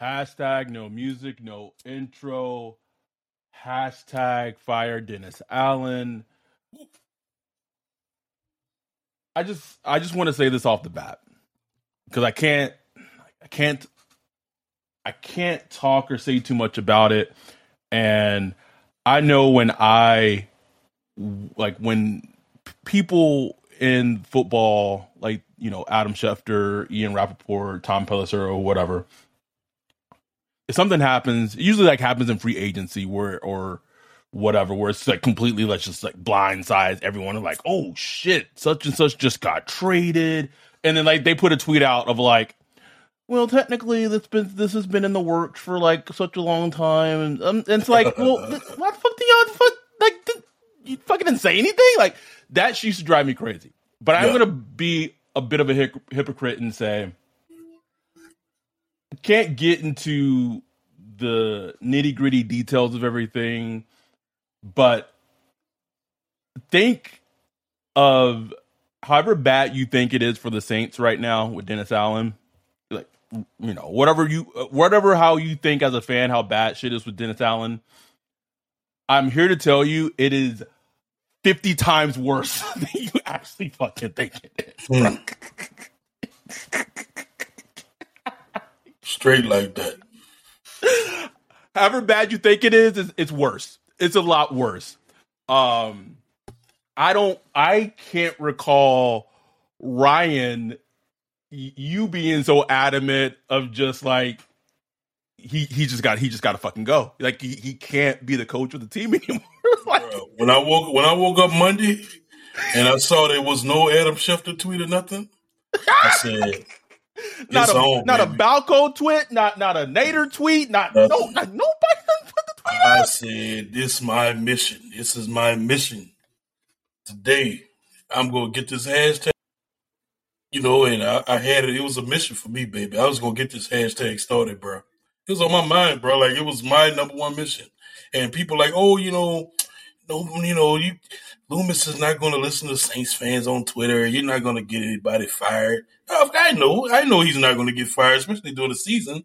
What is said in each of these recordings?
Hashtag no music, no intro. Hashtag fire Dennis Allen. I just I just want to say this off the bat because I can't I can't I can't talk or say too much about it and I know when I like when people in football like you know Adam Schefter, Ian Rapoport, Tom Pelissero or whatever if something happens, usually like happens in free agency where or whatever, where it's like completely let's just like blindsides everyone and like, oh shit, such and such just got traded. And then like they put a tweet out of like, well, technically this been this has been in the works for like such a long time, and, um, and it's like, well, what the fuck do y'all fuck like? Did, you fucking didn't say anything like that. Used to drive me crazy. But I'm gonna be a bit of a hypocrite and say can't get into the nitty gritty details of everything, but think of however bad you think it is for the Saints right now with Dennis Allen. Like, you know, whatever you, whatever how you think as a fan how bad shit is with Dennis Allen. I'm here to tell you it is 50 times worse than you actually fucking think it is. Mm. Straight like that. However bad you think it is, it's, it's worse. It's a lot worse. Um, I don't. I can't recall Ryan you being so adamant of just like he he just got he just got to fucking go. Like he, he can't be the coach of the team anymore. like, when I woke when I woke up Monday and I saw there was no Adam Schefter tweet or nothing, I said not a on, not baby. a Balco tweet, not not a Nader tweet, not Nothing. no not, nobody put the tweet I said, "This is my mission. This is my mission today. I'm gonna get this hashtag." You know, and I, I had it. It was a mission for me, baby. I was gonna get this hashtag started, bro. It was on my mind, bro. Like it was my number one mission. And people like, oh, you know, no, you know, you Loomis is not going to listen to Saints fans on Twitter. You're not going to get anybody fired. I know, I know he's not going to get fired, especially during the season.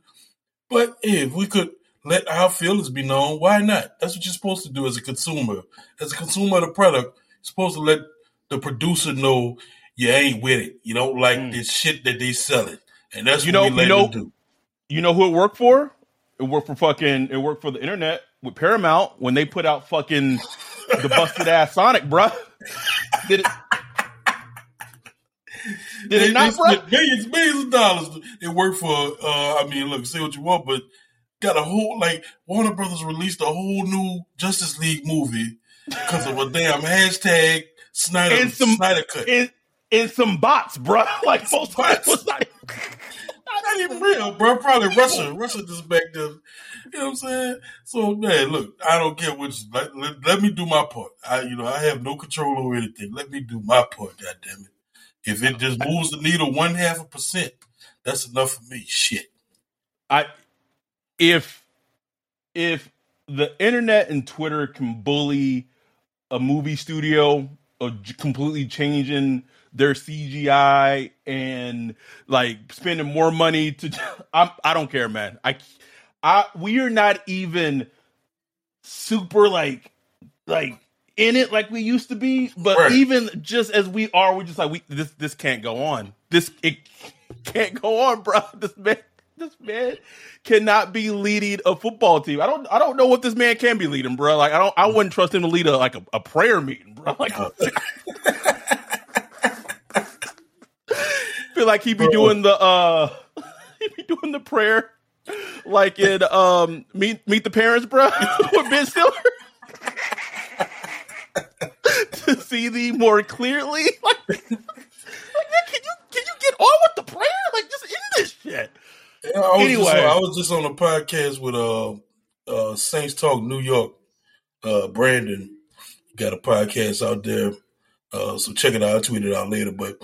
But if we could let our feelings be known, why not? That's what you're supposed to do as a consumer. As a consumer of the product, you're supposed to let the producer know you ain't with it. You don't like mm. this shit that they selling, and that's you know, you know, do. You know who it worked for? It worked for fucking. It worked for the internet with Paramount when they put out fucking the busted ass Sonic, bro. Did it? Did it not, bro? Millions, millions of dollars. It worked for. uh I mean, look, say what you want, but got a whole like Warner Brothers released a whole new Justice League movie because of a damn hashtag Snyder and some, Snyder cut. And, and some bots, bro. Like most bots was not, not even real, bro. Probably Russia. Russia just back there you know what I'm saying? So man, look, I don't care which. Let, let, let, me do my part. I, you know, I have no control over anything. Let me do my part. God damn it! If it just moves the needle one half a percent, that's enough for me. Shit. I if if the internet and Twitter can bully a movie studio of completely changing their CGI and like spending more money to I'm I don't care, man. I I we are not even super like like in it like we used to be, but right. even just as we are, we're just like we this this can't go on. This it can't go on, bro. This man this man cannot be leading a football team. I don't I don't know what this man can be leading, bro. Like I don't I wouldn't trust him to lead a like a, a prayer meeting, bro. Like feel like he'd be doing the uh he'd be doing the prayer like in um meet meet the parents, bro, with Ben Stiller. to see thee more clearly. Like, like can you can you get on with the prayer? Like just in this shit. Yeah, I anyway, just, I was just on a podcast with uh uh Saints Talk New York. Uh Brandon got a podcast out there. Uh so check it out. I'll tweet it out later. But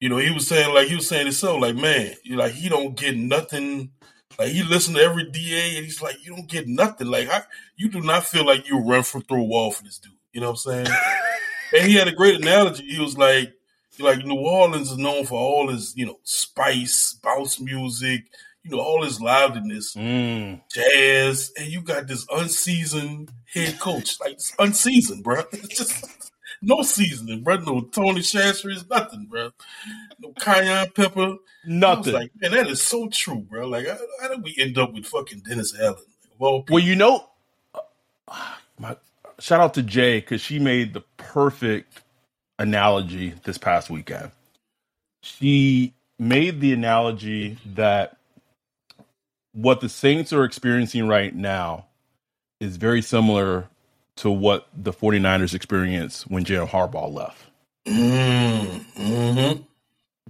you know, he was saying like he was saying himself, like, man, like he don't get nothing like he listened to every DA and he's like, you don't get nothing. Like how, you do not feel like you run for through a wall for this dude. You know what I'm saying? and he had a great analogy. He was like, like New Orleans is known for all his, you know, spice, bounce music, you know, all his liveliness, mm. jazz, and you got this unseasoned head coach, like it's unseasoned, bro. It's just no seasoning, bro. No Tony Chachere's nothing, bro. No cayenne pepper, nothing. like, man, that is so true, bro. Like, how, how did we end up with fucking Dennis Allen? Well, well, you know, uh, my shout out to Jay because she made the perfect analogy this past weekend. She made the analogy that what the Saints are experiencing right now is very similar to what the 49ers experienced when Jim Harbaugh left. Mm-hmm.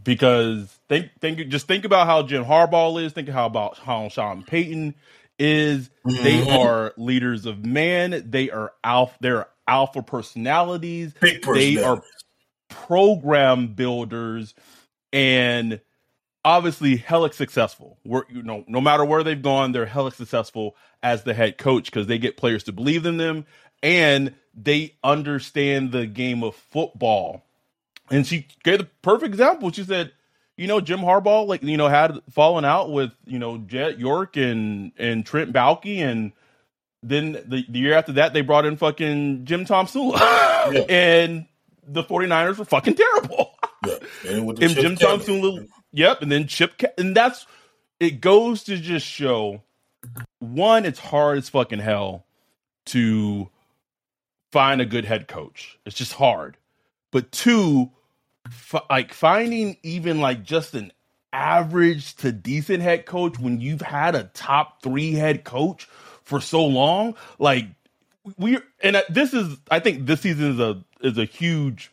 Because think think just think about how Jim Harbaugh is, think how about how Sean Payton is. Mm-hmm. They are leaders of man, they are alpha they're alpha personalities. They are program builders and obviously hella successful. We're, you know, no matter where they've gone, they're hella successful as the head coach because they get players to believe in them and they understand the game of football. And she gave the perfect example. She said, you know, Jim Harbaugh, like, you know, had fallen out with, you know, Jed York and and Trent Baalke and then the, the year after that they brought in fucking Jim Tomsula. yeah. And the 49ers were fucking terrible. Yeah. And, and Jim Tomsula Yep, and then Chip and that's it goes to just show one, it's hard as fucking hell to find a good head coach. It's just hard. But two, f- like finding even like just an average to decent head coach when you've had a top three head coach for so long, like we and uh, this is I think this season is a is a huge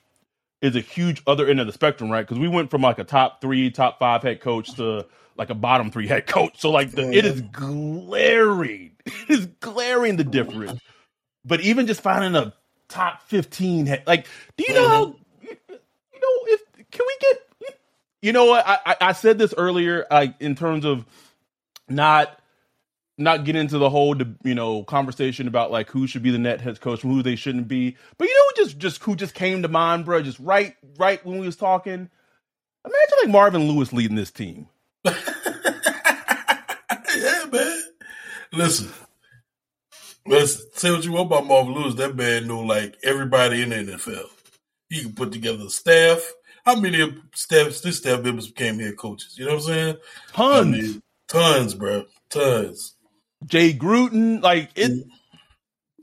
is a huge other end of the spectrum, right? Because we went from like a top three, top five head coach to like a bottom three head coach. So like the, it is glaring, it is glaring the difference but even just finding a top 15 like do you know how mm-hmm. you know if can we get you know what I, I said this earlier like in terms of not not get into the whole you know conversation about like who should be the net head coach and who they shouldn't be. But you know just just who just came to mind bro just right right when we was talking? Imagine like marvin lewis leading this team. Yeah man. Listen Listen, say what you want about Marvin Lewis. That man know like everybody in the NFL. He can put together a staff. How many staff this staff members became head coaches? You know what I'm saying? Tons, I mean, tons, bro, tons. Jay Gruden, like it, mm.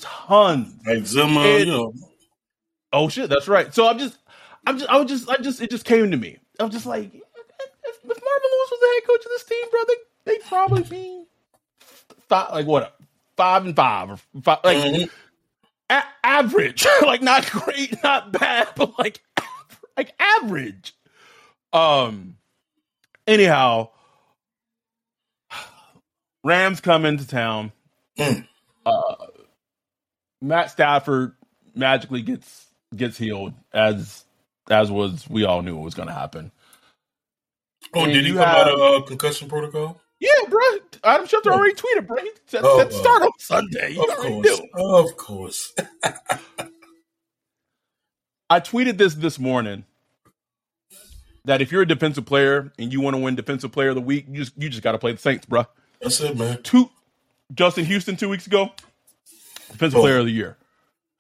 tons. Like Zimmer, you know. Oh shit, that's right. So I'm just, I'm just, I was just, I just, it just came to me. I'm just like, if, if Marvin Lewis was the head coach of this team, bro, they, they'd probably be thought like what five and five or five, like mm-hmm. a- average, like not great, not bad, but like like average. Um. Anyhow, Rams come into town. Mm. Uh, Matt Stafford magically gets gets healed as as was we all knew it was going to happen. Oh, and did he come have, out of uh, concussion protocol? Yeah, bro. Adam Schefter already tweeted, bro. He said, Oh, uh, start on Sunday. You Of course, of course. I tweeted this this morning that if you're a defensive player and you want to win defensive player of the week, you just you just got to play the Saints, bro. That's it, man. Two Justin Houston two weeks ago, defensive Oh. player of the year.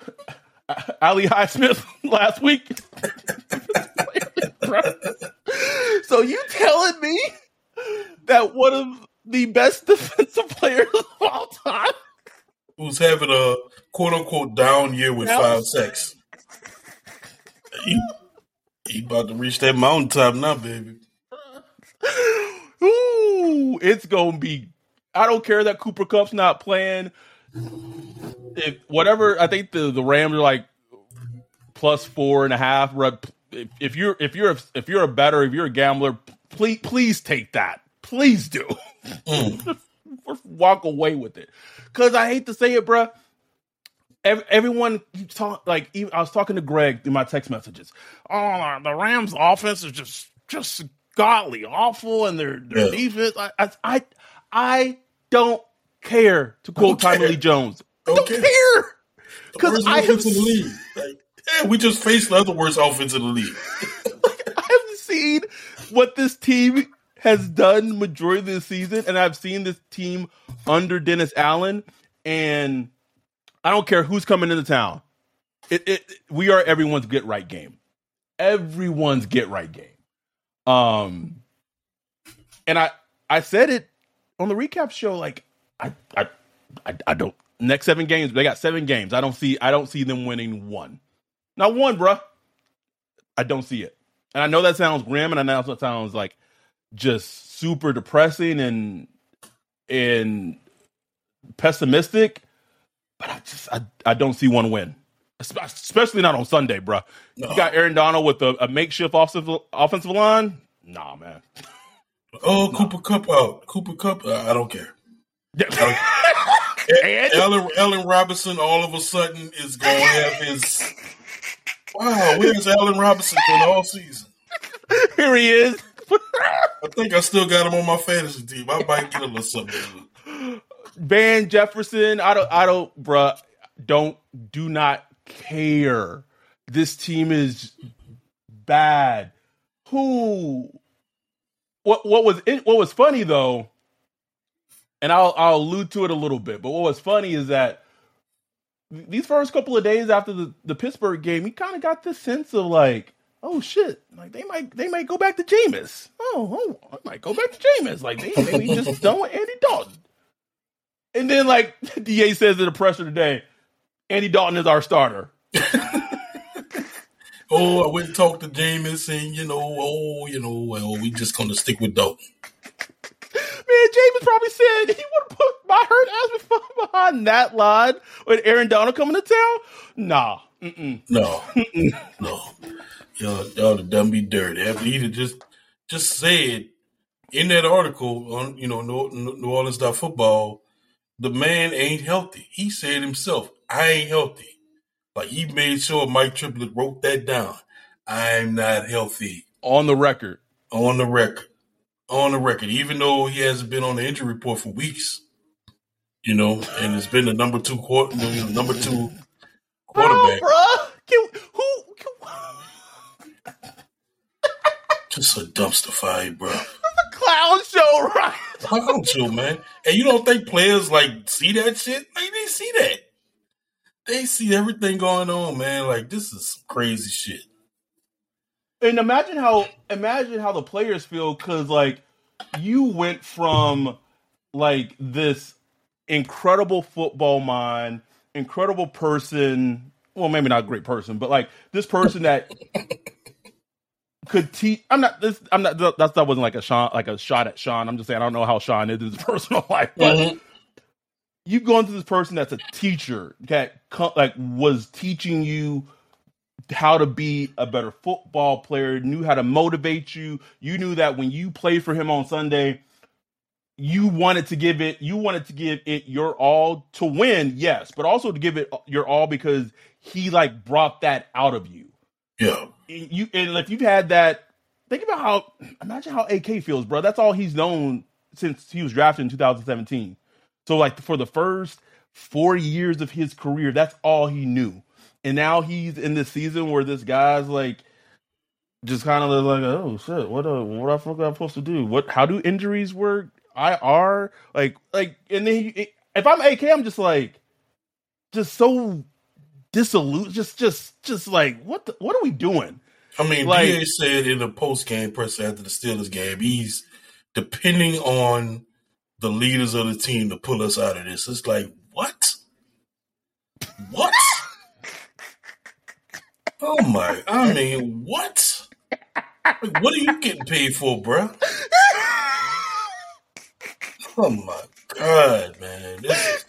Ali Highsmith last week. Bro. so you telling me that one of the best defensive players of all time Who's having a quote unquote down year with Down. five sacks? He, he about to reach that mountaintop now, baby. Ooh, it's gonna be. I don't care that Cooper Kupp's not playing. If whatever, I think the the Rams are like plus four and a half. If, if you're if you're a, if you're a better if you're a gambler, please please take that. Please do. Mm. Walk away with it, because I hate to say it, bruh. Ev- Everyone talking like even, I was talking to Greg in my text messages. Oh, the Rams' offense is just just godly awful, and their their Yeah. defense. I, I I I don't care. To quote Tommy. Lee Jones, Don't don't care. because I have offense in the league. Like, yeah, we just faced the other worst offense in the league. I have seen what this team has done majority of the season, and I've seen this team under Dennis Allen, and I don't care who's coming into town. It, it we are everyone's get right game. Everyone's get right game. Um, and I I said it on the recap show. Like I I I, I don't next seven games. They got seven games. I don't see I don't see them winning one. Not one, bruh. I don't see it. And I know that sounds grim, and I know that sounds like just super depressing and and pessimistic. But I just I, I don't see one win, especially not on Sunday, bro. No. You got Aaron Donald with a, a makeshift offensive offensive line. Nah, man. Oh, Cooper Kupp out. Cooper Kupp. Uh, I don't care. and Allen, Allen Robinson all of a sudden is going to have his. Wow, where's Allen Robinson been all season? here he is. I think I still got him on my fantasy team. I might get a or something. Van Jefferson. I don't. I don't, bruh. Don't. Do not care. This team is bad. Who? What? What was? It, what was funny though? And I'll I'll allude to it a little bit. But what was funny is that these first couple of days after the, the Pittsburgh game, he kind of got this sense of like, oh shit, like they might they might go back to Jameis. Oh, oh, I might go back to Jameis. Like they maybe just done with Andy Dalton. And then like Da says in the presser today, Andy Dalton is our starter. Oh, I went and talked to Jameis, and you know, oh, you know, well, we just gonna stick with Dalton. Man, Jameis probably said he would have put my hurt ass behind that line with Aaron Donald coming to town. Nah, mm-mm. No, no, y'all, y'all have done me dirty. After he'd just just said in that article on you know New, New Orleans football, the man ain't healthy. He said himself, "I ain't healthy." Like he made sure Mike Triplett wrote that down. I'm not healthy on the record. on the record. On the record, even though he hasn't been on the injury report for weeks, you know, and it's been the number two quarter, number two quarterback. Oh, bruh. Can, who? Just a dumpster fire, bro. It's a clown show, right? How don't you, man? And you don't think players like see that shit? Like they see that. They see everything going on, man. Like this is crazy shit. And imagine how imagine how the players feel because like you went from like this incredible football mind, incredible person. Well, maybe not a great person, but like this person that could teach. I'm not this. I'm not. That's that wasn't like a shot like a shot at Sean. I'm just saying I don't know how Sean is in his personal life, but Mhm. you've gone to this person that's a teacher that like was teaching you how to be a better football player, knew how to motivate you. You knew that when you played for him on Sunday, you wanted to give it you wanted to give it your all to win, yes, but also to give it your all because he like brought that out of you. Yeah. And you and if you've had that think about how imagine how AK feels, bro. That's all he's known since he was drafted in 2017. So like for the first four years of his career, that's all he knew. And now he's in this season where this guy's like just kind of like, oh shit, what uh, what the fuck am I supposed to do? What how do injuries work? IR like like and then he, if I'm AK, I'm just like just so dissolute, just just just like what the, what are we doing? I mean, like, DA said in the post game press after the Steelers game, he's depending on the leaders of the team to pull us out of this. It's like, what? What? oh my! I mean, what? Like, what are you getting paid for, bro? Oh my god, man! This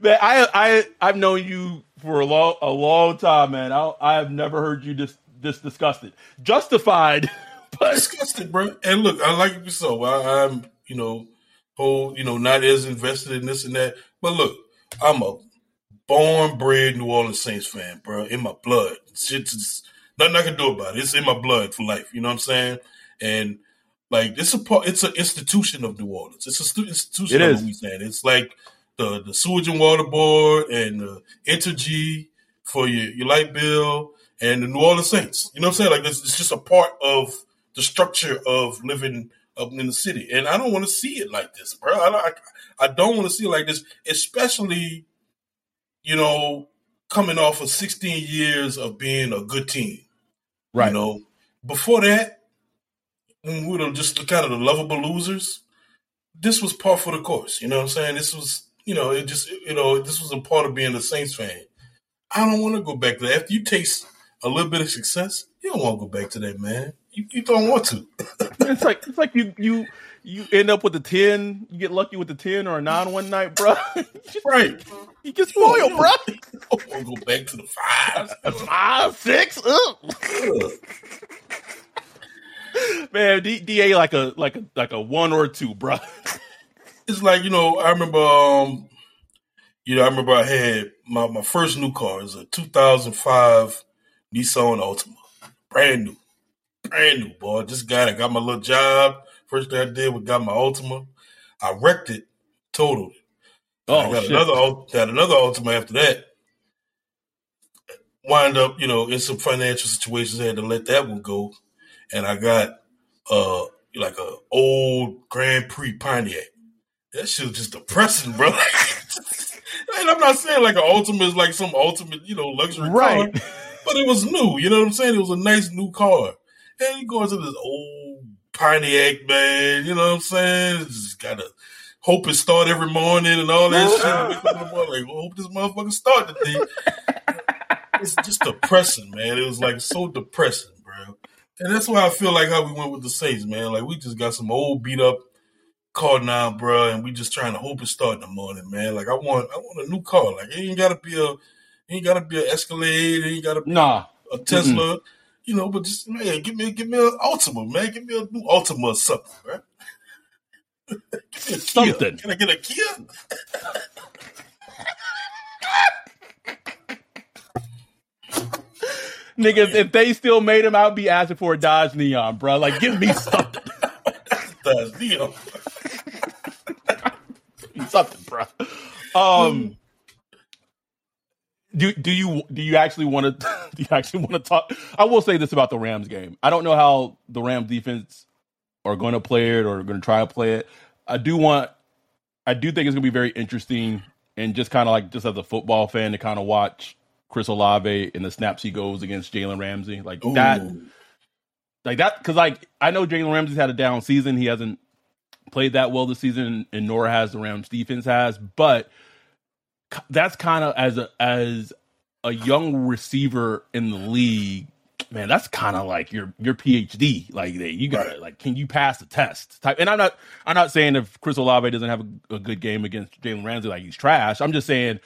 man, I I I've known you for a long a long time, man. I I have never heard you just this disgusted, justified, but disgusted, bro. And look, I like you so. I, I'm you know whole you know not as invested in this and that, but look, I'm a born bred New Orleans Saints fan, bro. In my blood, shit's just, nothing I can do about it. It's in my blood for life. You know what I'm saying? And like it's a part, it's an institution of New Orleans. It's a institution it of is. Louisiana. It's like the the sewage and water board and the Entergy for your your light bill and the New Orleans Saints. You know what I'm saying? Like it's, it's just a part of the structure of living up in the city, and I don't want to see it like this, bro. I, I, I don't want to see it like this, especially you know coming off of 16 years of being a good team. Right. You know, before that, when we were just kind of the lovable losers, this was part for the course. You know what I'm saying? This was, you know, it just, you know, this was a part of being a Saints fan. I don't want to go back to that. After you taste a little bit of success, you don't want to go back to that, man. You, you don't want to. it's like it's like you you you end up with a ten, you get lucky with the ten or a nine one night, bro. right. You get spoiled, bro. You don't want to go back to the five, five, six. Man, D- DA like a like a like a one or a two, bro. It's like you know, I remember, um, you know, I remember I had my, my first new car is a 2005 Nissan Altima, brand new, brand new, boy. Just got it. Got my little job. First thing I did was got my Altima. I wrecked it, totaled it. Oh, I got shit. another got another Altima after that. Wind up, you know, in some financial situations, I had to let that one go, and I got uh like a old Grand Prix Pontiac. That shit was just depressing, bro. and I'm not saying like an Altima is like some ultimate, you know, luxury Right. car, but it was new. You know what I'm saying? It was a nice new car. And you go into this old Pontiac, man. You know what I'm saying? Just gotta hope it start every morning and all that shit. I wake up in the morning, like, hope this motherfucker start today. it's just depressing, man. It was like so depressing, bro. And that's why I feel like how we went with the Saints, man. Like we just got some old beat up car now, bro, and we just trying to hope it start in the morning, man. Like I want, I want a new car. Like it ain't gotta be a, ain't gotta be an Escalade. It ain't gotta be Nah. a Tesla. You know, but just man, give me, give me an Altima, man. Give me a new Altima or something, bro. give me a Kia. Something. Can I get a Kia? Nigga, if, if they still made him, I'd be asking for a Dodge Neon, bro. Like, give me something. That's Neo. Something, bro. Um, do do you do you actually want to do you actually want to talk? I will say this about the Rams game. I don't know how the Rams defense are going to play it or going to try to play it. I do want. I do think it's going to be very interesting and just kind of like just as a football fan to kind of watch Chris Olave and the snaps he goes against Jalen Ramsey like that like that because like I know Jalen Ramsey's had a down season. He hasn't played that well this season, and nor has the Rams defense has. But that's kind of as a as a young receiver in the league, man. That's kind of like your your PhD. Like you got to Right. like, can you pass the test? Type. And I'm not I'm not saying if Chris Olave doesn't have a, a good game against Jalen Ramsey, like he's trash. I'm just saying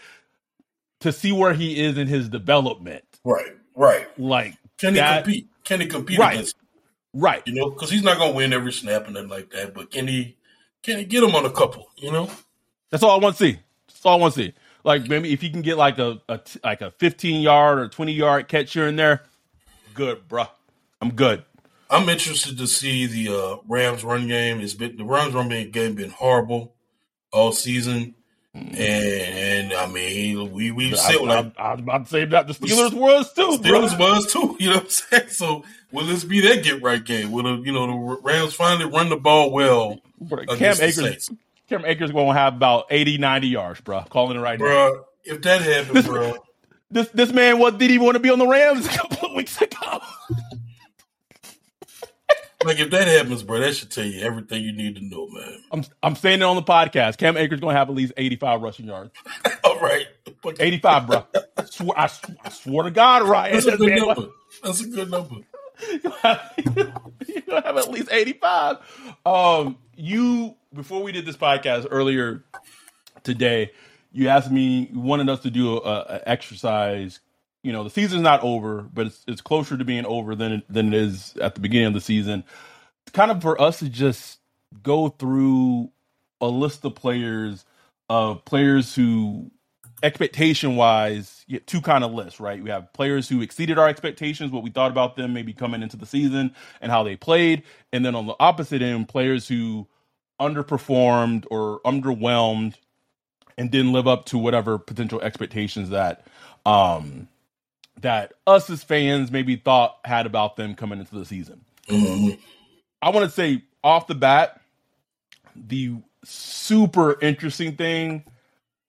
to see where he is in his development, Right, right. like Can he that- compete? Can he compete Right. against? Right. You know, because he's not gonna win every snap and nothing like that. But can he? Can he get him on a couple? You know. That's all I want to see. That's all I want to see. Like maybe if you can get like a, a like a 15 yard or 20 yard catch here and there, good, bruh. I'm good. I'm interested to see the uh, Rams run game. It's been the Rams run game been horrible all season. And, and I mean, we we I, said like I, I was about to say that the Steelers was too, bro. Steelers was too. You know what I'm saying? So will this be that get right game? Will the, you know the Rams finally run the ball well? Bro, Cam Akers, Cam Akers going to have about 80, 90 yards, bro. Calling it right now. bro. If that happened, bro, This this man, what did he want to be on the Rams a couple of weeks ago? like if that happens, bro, that should tell you everything you need to know, man. I'm I'm saying it on the podcast. Cam Akers going to have at least 85 rushing yards. All right, 85, bro. I swear, I, sw- I swear to God, Ryan. that's a good man- number. That's a good number. you gonna have at least 85 um you before we did this podcast earlier today you asked me you wanted us to do a, a exercise you know the season's not over but it's, it's closer to being over than it, than it is at the beginning of the season. Kind of for us to just go through a list of players of players who expectation wise two kind of lists right? We have players who exceeded our expectations what we thought about them maybe coming into the season and how they played. And then on the opposite end players who underperformed or underwhelmed and didn't live up to whatever potential expectations that um that us as fans maybe thought had about them coming into the season Mhm. I want to say off the bat, the super interesting thing,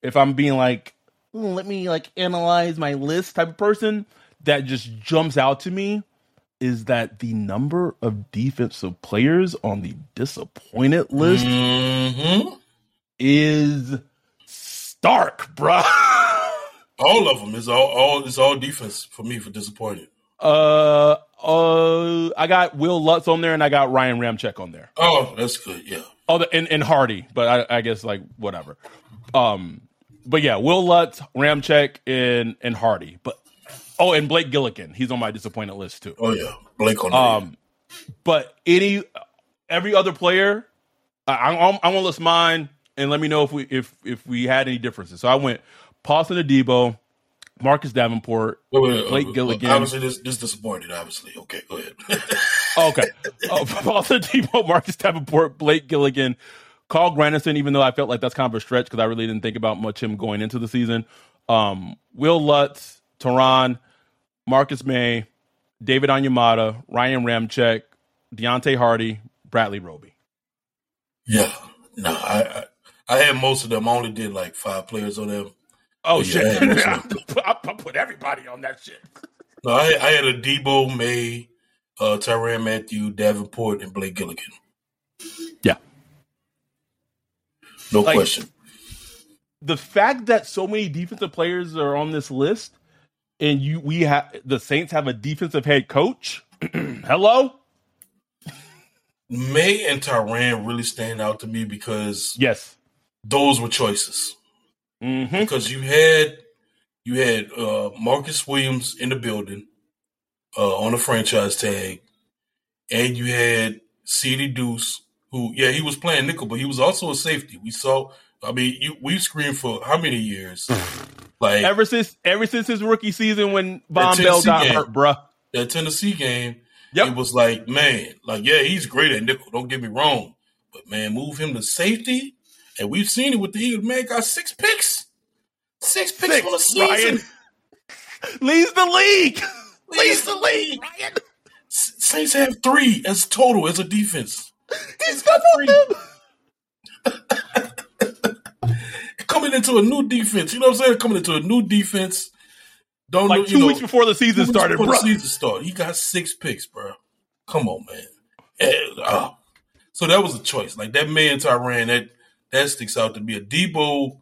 if I'm being like, "Hmm, let me like analyze my list type of person, that just jumps out to me is that the number of defensive players on the disappointed list Mhm. is stark, bruh. All of them is all all is all defense for me for disappointed. uh, uh, I got Will Lutz on there and I got Ryan Ramczyk on there. Oh, that's good. Yeah. Oh, the, and, and Harty, but I, I guess like whatever. Um, but yeah, Will Lutz, Ramczyk, and and Harty. But oh, and Blake Gillikin, he's on my disappointed list too. Oh yeah. Blake on. Um, but any every other player, I, I, I want to list mine and let me know if we if if we had any differences. So I went Paulson Adebo, Marcus Davenport, Wait, wait, wait, Blake. Gillikin. Obviously, this this disappointed. Obviously, okay, go ahead. Okay. Oh, Paulson Debo, Marcus Davenport, Blake Gillikin, Carl Granderson, even though I felt like that's kind of a stretch because I really didn't think about much him going into the season. Um, Will Lutz, Tyrann, Marcus Maye, David Onyemata, Ryan Ramczyk, Deonte Harty, Bradley Roby. yeah, no, I, I I had most of them. I only did like five players on them. Oh, Yeah, shit. most I, of put, I put everybody on that shit. No, I, I had a Debo, Maye, uh, Tyrann Mathieu, Davenport, and Blake Gillikin. Yeah. No Like- question. the fact that so many defensive players are on this list and you we have the Saints have a defensive head coach. Hello? Maye and Tyrann really stand out to me because Yes. those were choices. Mm-hmm. Because you had you had uh, Marcus Williams in the building uh, on a franchise tag, and you had CD Deuce, who yeah he was playing nickel, but he was also a safety. We saw. I mean, you we screamed for how many years? like Ever since ever since his rookie season when Vonn Bell got game. hurt, bruh. that Tennessee game, Yep. it was like, man, like, yeah, he's great at nickel. Don't get me wrong. But man, move him to safety. And we've seen it with the Eagles. Man, got six picks. Six picks Six, on the season. Ryan. Leads the league. Leads the league. S- Saints have three as total as a defense. He's got three. Coming into a new defense. You know what I'm saying? Coming into a new defense. Don't know, Like you two know, weeks before the season started, before bruh. the season started. He got six picks, bro. Come on, man. And, uh, so that was a choice. Like that man Tyran, that that sticks out to be a Debo.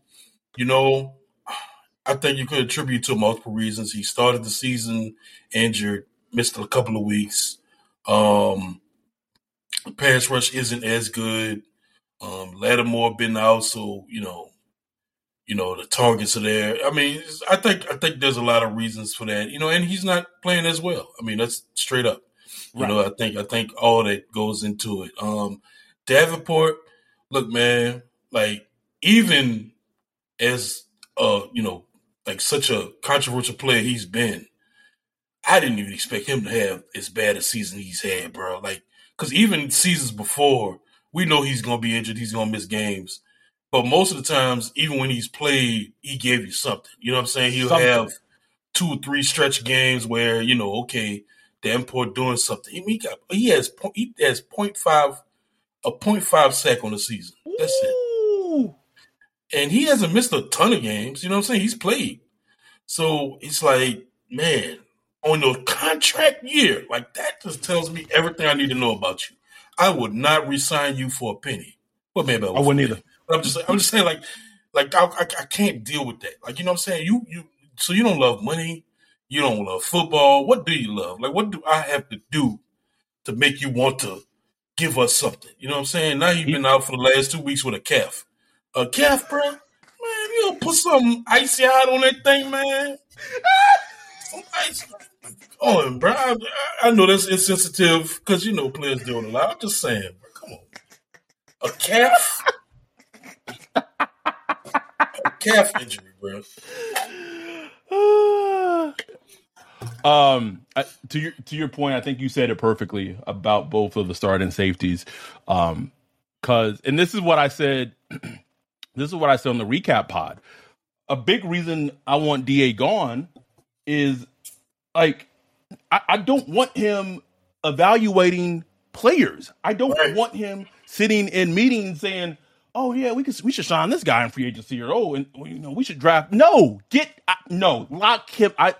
You know, I think you could attribute to multiple reasons. He started the season injured, missed a couple of weeks. Um, pass rush isn't as good. Um, Lattimore been out, so you know, you know the targets are there. I mean, I think I think there's a lot of reasons for that. You know, and he's not playing as well. I mean, that's straight up. You Right. know, I think I think all that goes into it. Um, Davenport, look, man, like even as uh, you know, like such a controversial player he's been, I didn't even expect him to have as bad a season he's had, bro. Like, because even seasons before, we know he's going to be injured, he's going to miss games. But most of the times, even when he's played, he gave you something. You know what I'm saying? He'll something. have two or three stretch games where you know, okay, Davenport doing something. He got he has he has 0.5 a 0.5 sack on the season. That's Ooh. And he hasn't missed a ton of games. You know what I'm saying? He's played. So it's like, man, on your contract year, like that just tells me everything I need to know about you. I would not resign you for a penny. Well, maybe I, I wouldn't either. But I'm just, I'm just saying, like, like I, I, I, can't deal with that. Like, you know what I'm saying? You, you, so you don't love money, you don't love football. What do you love? Like, what do I have to do to make you want to give us something? You know what I'm saying? Now you've been out for the last two weeks with a calf, a calf, bro. Man, you don't put some icy hot on that thing, man. some ice on, bro. I, I, know that's insensitive because you know players doing a lot. I'm just saying, bro, come on, a calf, a calf injury, bro. um, to your to your point, I think you said it perfectly about both of the starting safeties. Um, cause and this is what I said. this is what I said on the recap pod. A big reason I want Da gone is like I, I don't want him evaluating players. I don't right. want him sitting in meetings saying, "Oh yeah, we could we should sign this guy in free agency," or "Oh, and you know we should draft." No, get I, no lock him. I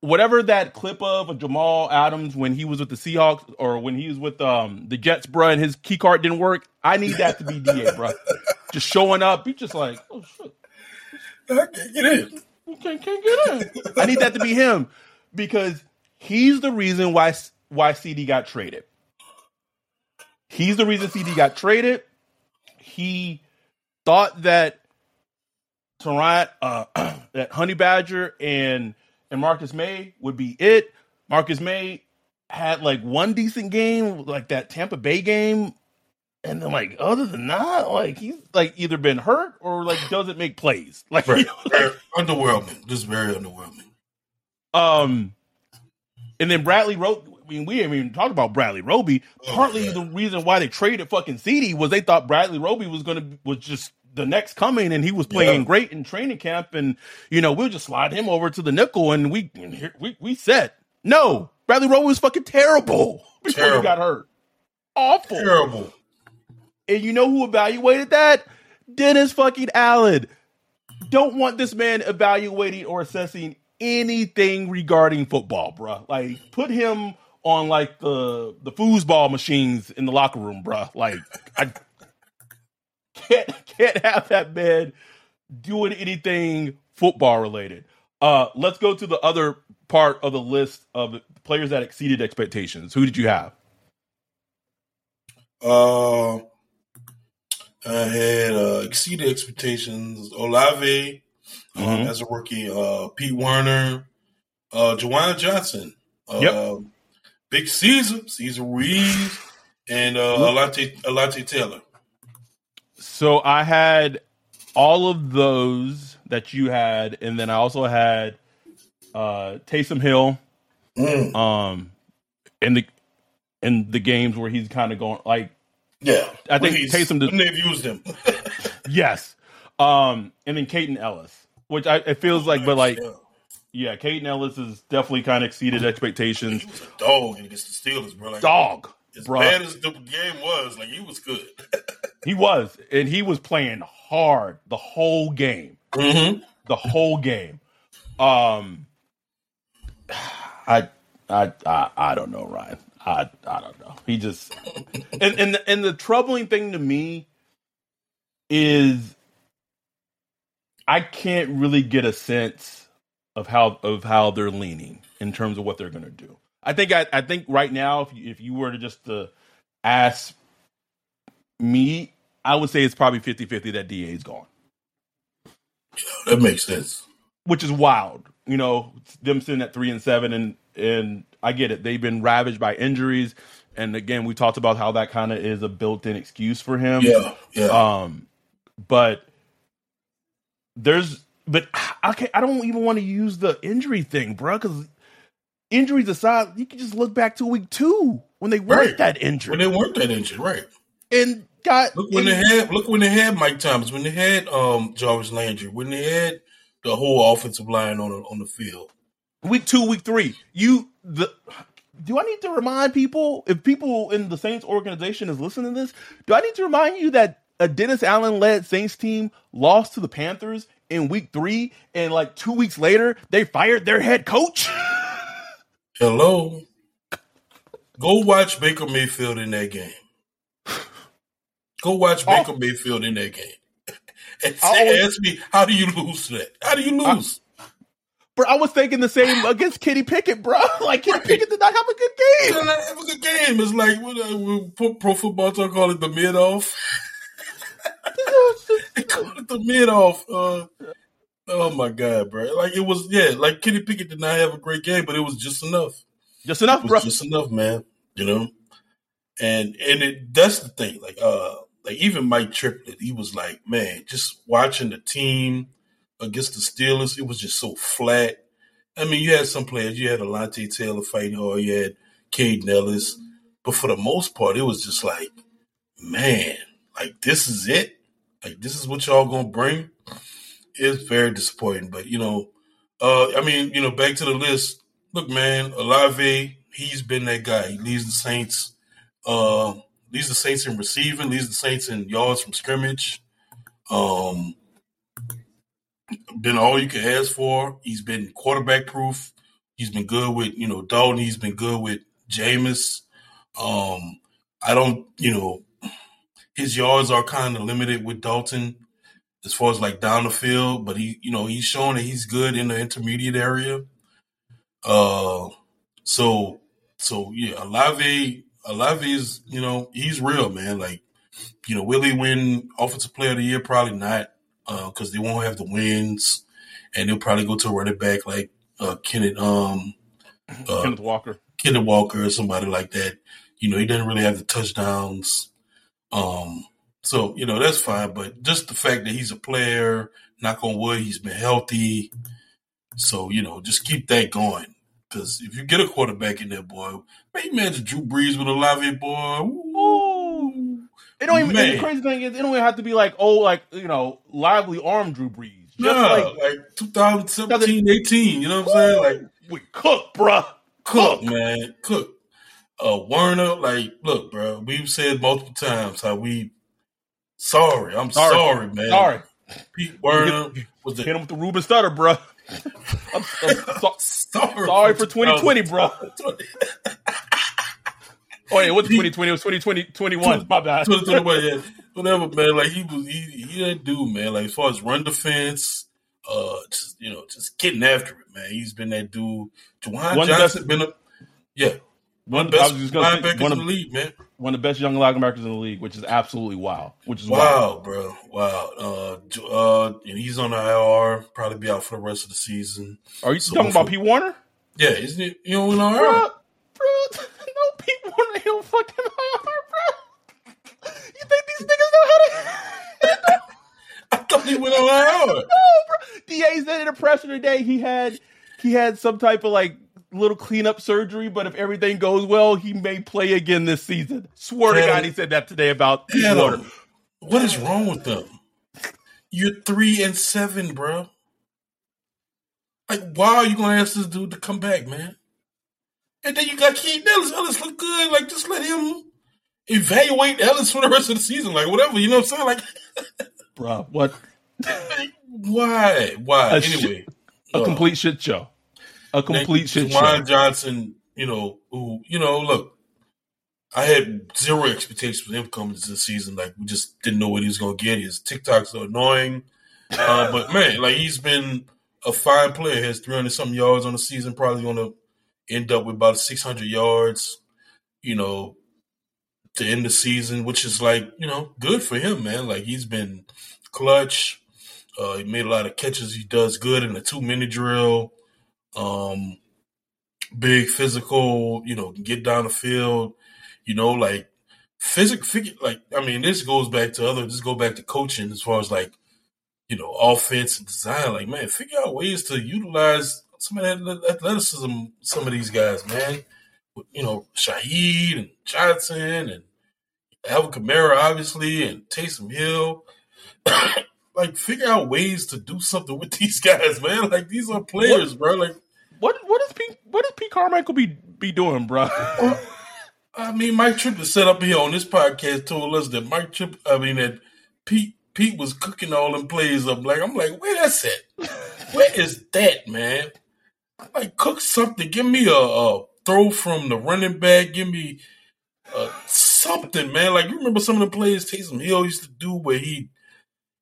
whatever that clip of, of Jamal Adams when he was with the Seahawks or when he was with um the Jets, bro, and his key card didn't work. I need that to be Da, bro. Just showing up, he just like, oh shit, I can't get in. You can't, can't get in. I need that to be him because he's the reason why why CD got traded. He's the reason CD got traded. He thought that Tyrann, uh, that Honey Badger and and Marcus Maye would be it. Marcus Maye had like one decent game, like that Tampa Bay game, and then like other than that, like he's like either been hurt or like doesn't make plays. Like, right. you know, like underwhelming, just very underwhelming. Um, and then Bradley wrote. I mean, we haven't even talked about Bradley Roby. Oh, Partly the reason why they traded fucking CD was they thought Bradley Roby was gonna was just the next coming, and he was playing yeah. great in training camp, and you know we'll just slide him over to the nickel, and we we we said no. Bradley Roby was fucking terrible before terrible. he got hurt. Awful, terrible. And you know who evaluated that? Dennis fucking Allen. Don't want this man evaluating or assessing anything regarding football, bro. Like put him on like the the foosball machines in the locker room, bro. Like I can't can't have that man doing anything football related. Uh let's go to the other part of the list of players that exceeded expectations. Who did you have? Uh I had uh, exceeded expectations. Olave, um, mm-hmm. um, as a rookie. Uh, Pete Werner, uh, Juwan Johnson, uh, yep. Big Caesar, Cesar Ruiz, and uh, Alontae, Alontae Taylor. So I had all of those that you had, and then I also had uh, Taysom Hill, mm. um, in the in the games where he's kind of going like, yeah, I think he's, Taysom. Did, they've used him. yes, um, and then Kaden Elliss. which I it feels like, but like, yeah, Kaden Elliss has definitely kind of exceeded expectations. He was a dog against the Steelers, bro. Like, dog, as bro. bad as the game was, like he was good. he was, and he was playing hard the whole game. Mm-hmm. The whole game. Um, I, I, I, I don't know, Ryan. I, I don't know. He just, and and the, and the troubling thing to me is I can't really get a sense of how of how they're leaning in terms of what they're going to do. I think I, I think right now, if you, if you were to just to uh, ask me, I would say it's probably 50-50 that Da is gone. That makes sense. Which is wild, you know, them sitting at three and seven, and and I get it. They've been ravaged by injuries, and again, we talked about how that kind of is a built-in excuse for him. Yeah, yeah. Um, but there's but I can't, I don't even want to use the injury thing, bro, because injuries aside, you can just look back to week two when they weren't right. that injured. When they weren't that injured, right? And got look when they had look when they had Mike Thomas, when they had um Jarvis Landry, when they had the whole offensive line on on the field. Week two, week three, you the. Do I need to remind people if people in the Saints organization is listening to this? Do I need to remind you that a Dennis Allen led Saints team lost to the Panthers in week three, and like two weeks later, they fired their head coach? Hello. Go watch Baker Mayfield in that game. Go watch oh. Baker Mayfield in that game. and say, ask me, how do you lose that? How do you lose? I, bro, I was thinking the same against Kenny Pickett, bro. Like Kenny Pickett did not have a good game. Did not have a good game. It's like what uh, pro football talk call it the mid off. they call it the mid off. Uh, oh my god, bro! Like it was, yeah. Like Kenny Pickett did not have a great game, but it was just enough. Just enough, bro. Just enough, man. You know, and and it, that's the thing. Like, uh, like even Mike Triplett, he was like, man, just watching the team against the Steelers, it was just so flat. I mean, you had some players, you had Alontae Taylor fighting hard, you had Kaden Elliss, but for the most part, it was just like, man, like this is it. Like this is what y'all gonna bring. It's very disappointing, but you know, uh, I mean, you know, back to the list. Look, man, Olave, he's been that guy. He leads the Saints. Uh, leads the Saints in receiving, leads the Saints in yards from scrimmage. Um, been all you can ask for. He's been quarterback proof. He's been good with you know Dalton. He's been good with Jameis. Um, I don't, you know, his yards are kind of limited with Dalton as far as like down the field, but he, you know, he's showing that he's good in the intermediate area. Uh, so, so yeah, Olave, Olave is, you know, he's real, man. Like, you know, will he win Offensive Player of the Year? Probably not, because uh, they won't have the wins, and they'll probably go to a running back like uh, Kenneth, um, uh, Kenneth Walker, Kenneth Walker, or somebody like that. You know, he doesn't really have the touchdowns. Um, so you know that's fine, but just the fact that he's a player, knock on wood, he's been healthy. So you know, just keep that going. Because if you get a quarterback in there, boy, man, imagine Drew Brees with a Olave, boy. Ooh, it don't even. the crazy thing is, it don't even have to be like oh, like you know, lively arm Drew Brees. Just nah, like, like 2017, 18. You know what I'm saying? Like we cook, bruh. Cook, cook, man, cook uh, Werner, like, look, bro, we've said multiple times how we. Sorry, I'm sorry, sorry man. Sorry, Pete Werner was the, hit him with the Ruben Stutter, bro. I'm, I'm so, sorry, sorry for 2020, bro. Oh yeah, was 2020. It was 2020, 21. My bad. 2021, yeah. Whatever, man. Like he was, he, he didn't do, man. Like as far as run defense, uh, just you know, just getting after it, man. He's been that dude. Juwan One Johnson been a, yeah, one best of, in the league, man. One of the best young linebackers in the league, which is absolutely wild. Which is wow, wild. bro. Wow. Uh, uh, and he's on the IR. Probably be out for the rest of the season. Are you so talking about Pete Werner? Yeah, isn't it? You know, in IR. Bro, bro, no Pete Werner. He'll fucking IR, bro. You think these niggas know how to? I thought he went on IR. No, bro. Da said in a presser today he had he had some type of like little cleanup surgery, but if everything goes well, he may play again this season. Swear to God, he said that today about Water. What is wrong with them? You're three and seven, bro. Like, why are you gonna ask this dude to come back, man? And then you got Keith Ellis. Elliss look good. Like, just let him evaluate Elliss for the rest of the season. Like, whatever. You know what I'm saying? Like, bro, what? why? Why? A anyway, sh- a uh, complete shit show a complete shit Juwan Johnson, you know, who, you know, look, I had zero expectations for him coming into the season. Like, we just didn't know what he was going to get. His TikToks are annoying. Uh, but, man, like, he's been a fine player. He has 300 something yards on the season, probably going to end up with about 600 yards, you know, to end the season, which is like, you know, good for him, man. Like, he's been clutch. Uh, he made a lot of catches. He does good in the two minute drill um, big physical, you know, get down the field, you know, like physical, like, I mean, this goes back to other, this go back to coaching as far as like, you know, offense and design. Like, man, figure out ways to utilize some of that athleticism. Some of these guys, man. You know, Shaheed and Johnson and Alvin Kamara, obviously, and Taysom Hill. Like, figure out ways to do something with these guys, man. Like, these are players, what, bro. Like, what what is P what is Pete Carmichael be be doing, bro? I mean, Mike Tripp is set up here on this podcast told us that Mike Tripp, I mean, that Pete Pete was cooking all them plays up. Like, I'm like, where that's at? Where is that, man? Like, cook something. Give me a, a throw from the running back. Give me uh, something, man. Like, you remember some of the plays Taysom Hill used to do where he,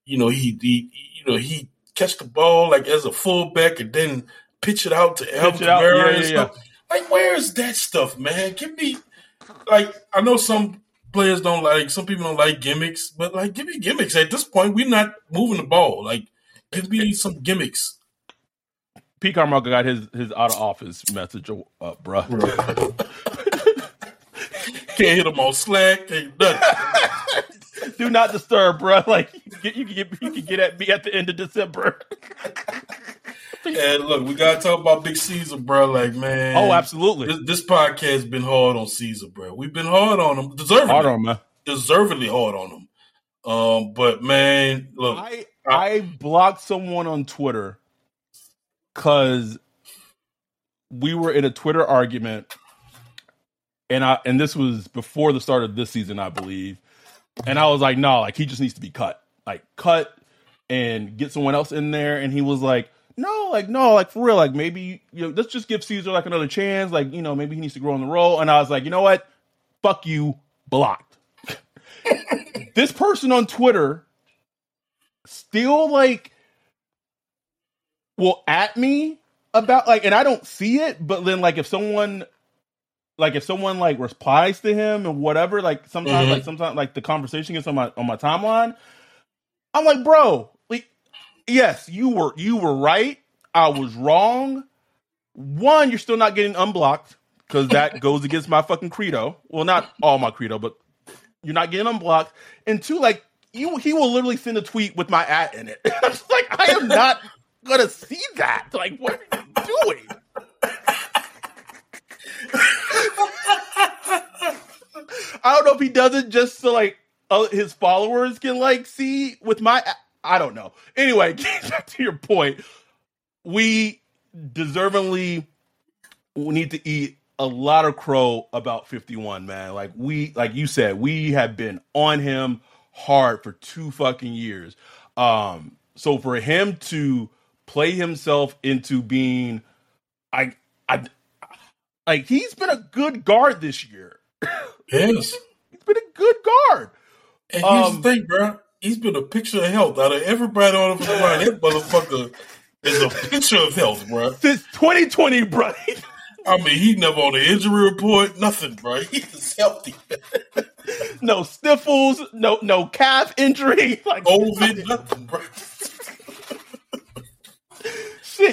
you know, he, he you know, he catch the ball like as a fullback and then pitch it out to Alvin Kamara yeah, and stuff. Yeah. Like, where is that stuff, man? Give me like I know some players don't like some people don't like gimmicks, but like give me gimmicks. At this point, we're not moving the ball. Like give me some gimmicks. Pete Carmichael got his his out of office message up, uh, bro. Can't hit him on Slack. Can't nothing. Do not disturb, bro. Like you can get you can get, you can get at me at the end of December. and look, we gotta talk about Big Caesar, bro. Like, man. Oh, absolutely. This, this podcast has been hard on Caesar, bro. We've been hard on him, deservedly. Hard on man. Deservedly hard on him. Um, but man, look, I, I blocked someone on Twitter because we were in a Twitter argument, and I and this was before the start of this season, I believe. And I was like, no, like he just needs to be cut, like cut and get someone else in there. And he was like, no, like no, like for real, like maybe you know, let's just give Caesar like another chance. Like you know, maybe he needs to grow on the role. And I was like, you know what? Fuck you, blocked. this person on Twitter still like will at me about like, and I don't see it, but then like if someone like if someone like replies to him and whatever, like sometimes mm-hmm. like sometimes like the conversation gets on my on my timeline, I'm like, bro, like yes, you were you were right. I was wrong. One, you're still not getting unblocked because that goes against my fucking credo. Well, not all my credo, but you're not getting unblocked. And two, like you, he will literally send a tweet with my at in it. I'm just like, I am not gonna see that. Like, what are you doing? I don't know if he does it just so like uh, his followers can like see with my I don't know. Anyway, back to your point, we deservingly need to eat a lot of crow about 51, man. Like we like you said, we have been on him hard for two fucking years. Um so for him to play himself into being I I like he's been a good guard this year. Yes. he's been a good guard. And here's um, the thing, bro he's been a picture of health out of everybody on the line. That motherfucker is a picture of health, bro. Since 2020, bro. I mean, he never on the injury report, nothing, bro. He's healthy. no sniffles, no no calf injury, like COVID, nothing, bro.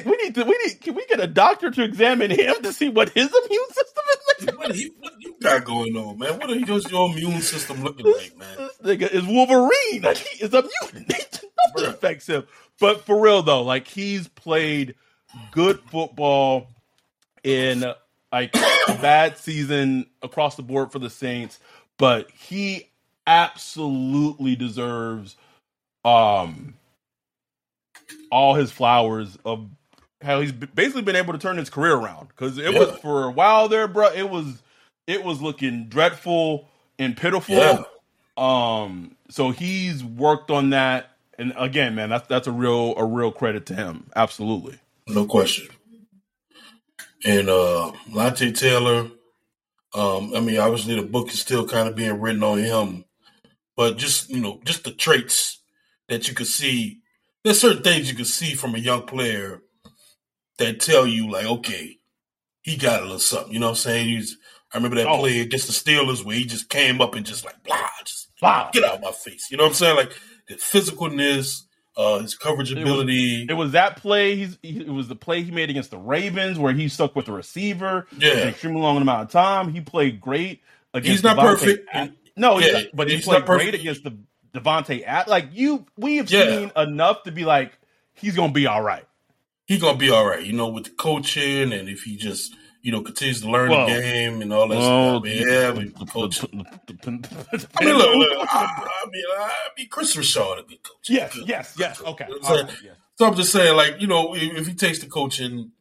We need to. We need. Can we get a doctor to examine him to see what his immune system is like? What, he, what you got going on, man? What are your immune system looking like, man? This nigga is Wolverine. Like, he is a mutant. Nothing affects him. But for real though, like he's played good football in like a bad season across the board for the Saints, but he absolutely deserves um all his flowers of how he's basically been able to turn his career around because it yeah. was for a while there, bro. It was it was looking dreadful and pitiful. Yeah. Um, so he's worked on that, and again, man, that's that's a real a real credit to him. Absolutely, no question. And uh Lante Taylor, um, I mean, obviously the book is still kind of being written on him, but just you know, just the traits that you could see there's certain things you can see from a young player that tell you like, okay, he got a little something. You know what I'm saying? He's I remember that oh. play against the Steelers where he just came up and just like blah, just blah, get out of my face. You know what I'm saying? Like the physicalness, uh, his coverage ability. It was, it was that play. He's he, it was the play he made against the Ravens where he stuck with the receiver. Yeah, an extremely long amount of time. He played great. Against he's not Davante perfect. no, yeah, not, but he played great against the Davante at like you we have yeah. seen enough to be like he's gonna be all right. He gonna be all right. You know, with the coaching and if he just you know continues to learn well, the game and all that well, stuff. yeah, with the coach. I mean, look, look I, I, mean, I mean, Kris Richard a good coach. Yes, yes, yes. Okay. So, right, yes. so I'm just saying, like you know, if, if he takes the coaching,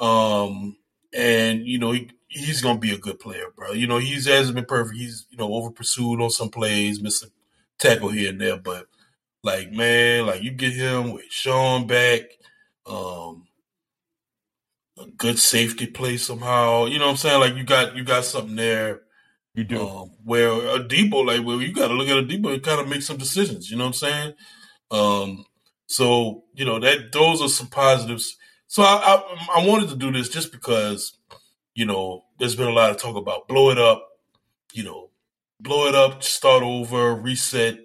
um, and you know he he's gonna be a good player, bro. You know, he's hasn't been perfect. He's you know over pursued on some plays, missing tackle here and there, but like man, like you get him with Sean back, um, a good safety play somehow. You know what I'm saying? Like you got you got something there. You do. Um, where a Debo, like well, you got to look at a Debo and kind of make some decisions. You know what I'm saying? Um, so you know that those are some positives. So I, I I wanted to do this just because you know there's been a lot of talk about blow it up. You know, blow it up, start over, reset,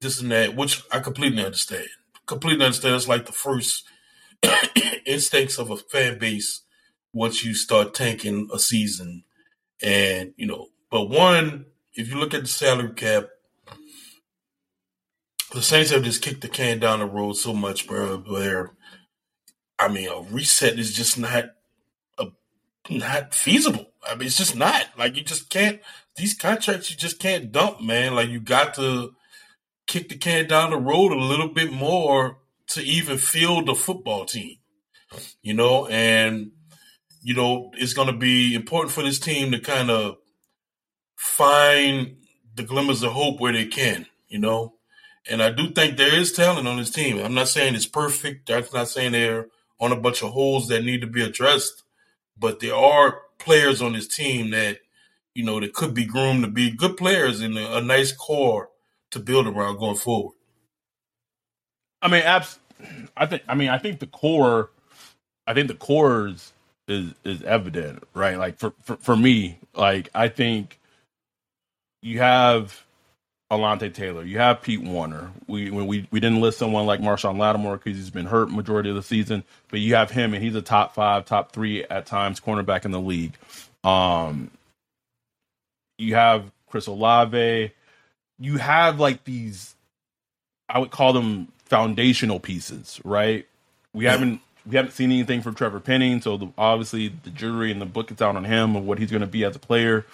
this and that, which I completely understand. Completely understand. It's like the first instincts of a fan base once you start tanking a season. And, you know, but one, if you look at the salary cap, the Saints have just kicked the can down the road so much, bro, where I mean a reset is just not a, not feasible. I mean it's just not. Like you just can't these contracts you just can't dump, man. Like you got to kick the can down the road a little bit more to even field the football team. You know, and you know, it's going to be important for this team to kind of find the glimmers of hope where they can, you know. And I do think there is talent on this team. I'm not saying it's perfect. I'm not saying they're on a bunch of holes that need to be addressed, but there are players on this team that, you know, that could be groomed to be good players and a, a nice core to build around going forward. I mean, abs- I think. I mean, I think the core. I think the core is is, is evident, right? Like for, for for me, like I think you have Alontae Taylor, you have Pete Werner. We we we didn't list someone like Marshon Lattimore because he's been hurt majority of the season, but you have him and he's a top five, top three at times cornerback in the league. Um, you have Chris Olave. You have like these, I would call them foundational pieces, right? We haven't we haven't seen anything from Trevor Penning, so the, obviously the jury and the book is out on him of what he's going to be as a player.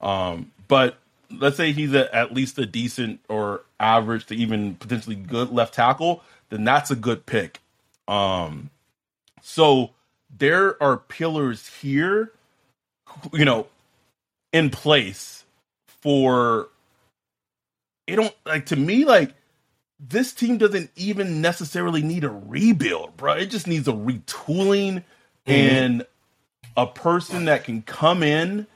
Um, but let's say he's a, at least a decent or average to even potentially good left tackle, then that's a good pick. Um, so there are pillars here, you know, in place for it. Don't like to me like this team doesn't even necessarily need a rebuild, bro. It just needs a retooling mm-hmm. and a person that can come in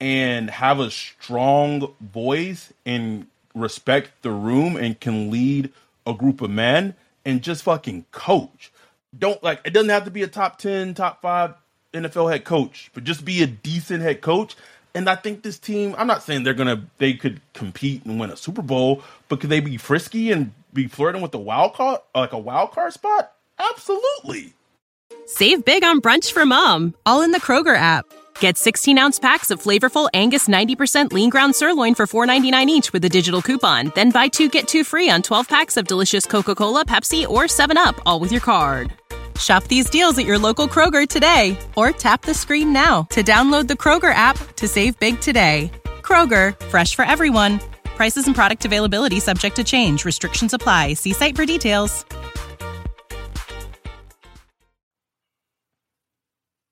and have a strong voice and respect the room and can lead a group of men and just fucking coach. Don't like it doesn't have to be a top 10, top 5 NFL head coach, but just be a decent head coach and I think this team, I'm not saying they're gonna they could compete and win a Super Bowl, but could they be frisky and be flirting with the wild card like a wild card spot? Absolutely. Save big on brunch for mom, all in the Kroger app. Get 16 ounce packs of flavorful Angus 90% lean ground sirloin for $4.99 each with a digital coupon. Then buy two get two free on 12 packs of delicious Coca Cola, Pepsi, or 7UP, all with your card. Shop these deals at your local Kroger today or tap the screen now to download the Kroger app to save big today. Kroger, fresh for everyone. Prices and product availability subject to change. Restrictions apply. See site for details.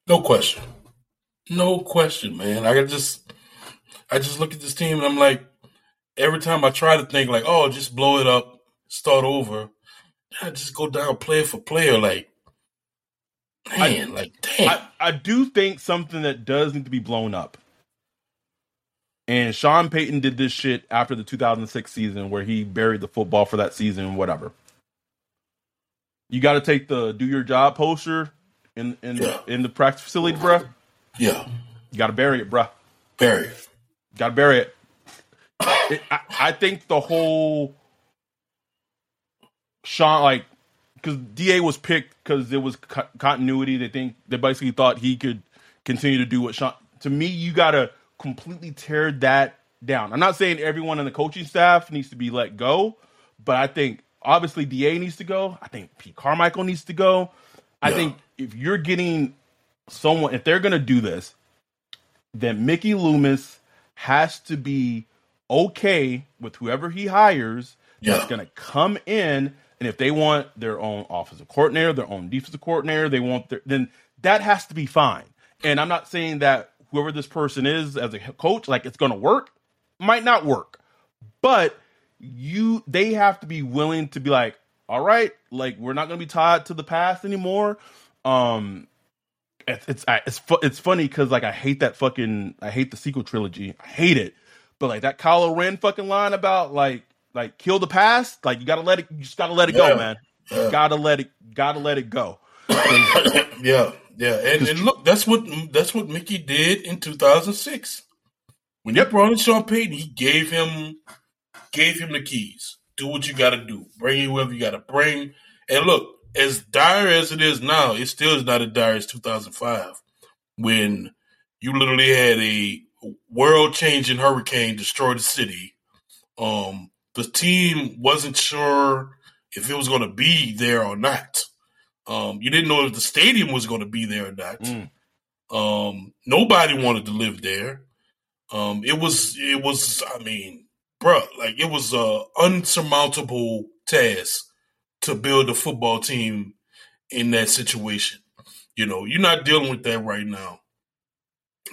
No question. No question, man. I just I just look at this team and I'm like every time I try to think like, oh, just blow it up, start over. I just go down player for player like Man, I, like damn. I, I do think something that does need to be blown up. And Sean Payton did this shit after the 2006 season where he buried the football for that season, whatever. You got to take the do your job poster in in yeah. in the practice facility, bruh. Yeah. You got to bury it, bruh. Bury it. Got to bury it. it I, I think the whole Sean, like, because Da was picked because there was co- continuity. They think they basically thought he could continue to do what Sean. To me, you got to completely tear that down. I'm not saying everyone in the coaching staff needs to be let go, but I think obviously Da needs to go. I think Pete Carmichael needs to go. I think if you're getting someone, if they're going to do this, then Mickey Loomis has to be okay with whoever he hires Yeah. that's going to come in. And if they want their own offensive coordinator, their own defensive coordinator, they want their, then that has to be fine. And I'm not saying that whoever this person is as a coach, like it's going to work, might not work, but you they have to be willing to be like, all right, like we're not going to be tied to the past anymore. Um, it's it's it's fu- it's funny because like I hate that fucking I hate the sequel trilogy. I hate it. But like that Kylo Ren fucking line about like like kill the past, like you gotta let it you just gotta let it Yeah. go, man. You gotta let it gotta let it go. yeah, yeah, and, and look, that's what that's what Mickey did in 2006 when he brought in Sean Payton. He gave him gave him the keys. Do what you got to do. Bring in whoever you got to bring. And look, as dire as it is now, it still is not as dire as 2005 when you literally had a world changing hurricane destroy the city. Um, the team wasn't sure if it was going to be there or not. Um, you didn't know if the stadium was going to be there or not. Mm. Um, nobody wanted to live there. Um, it was, it was, I mean, bruh, like it was a unsurmountable task to build a football team in that situation. You know, you're not dealing with that right now.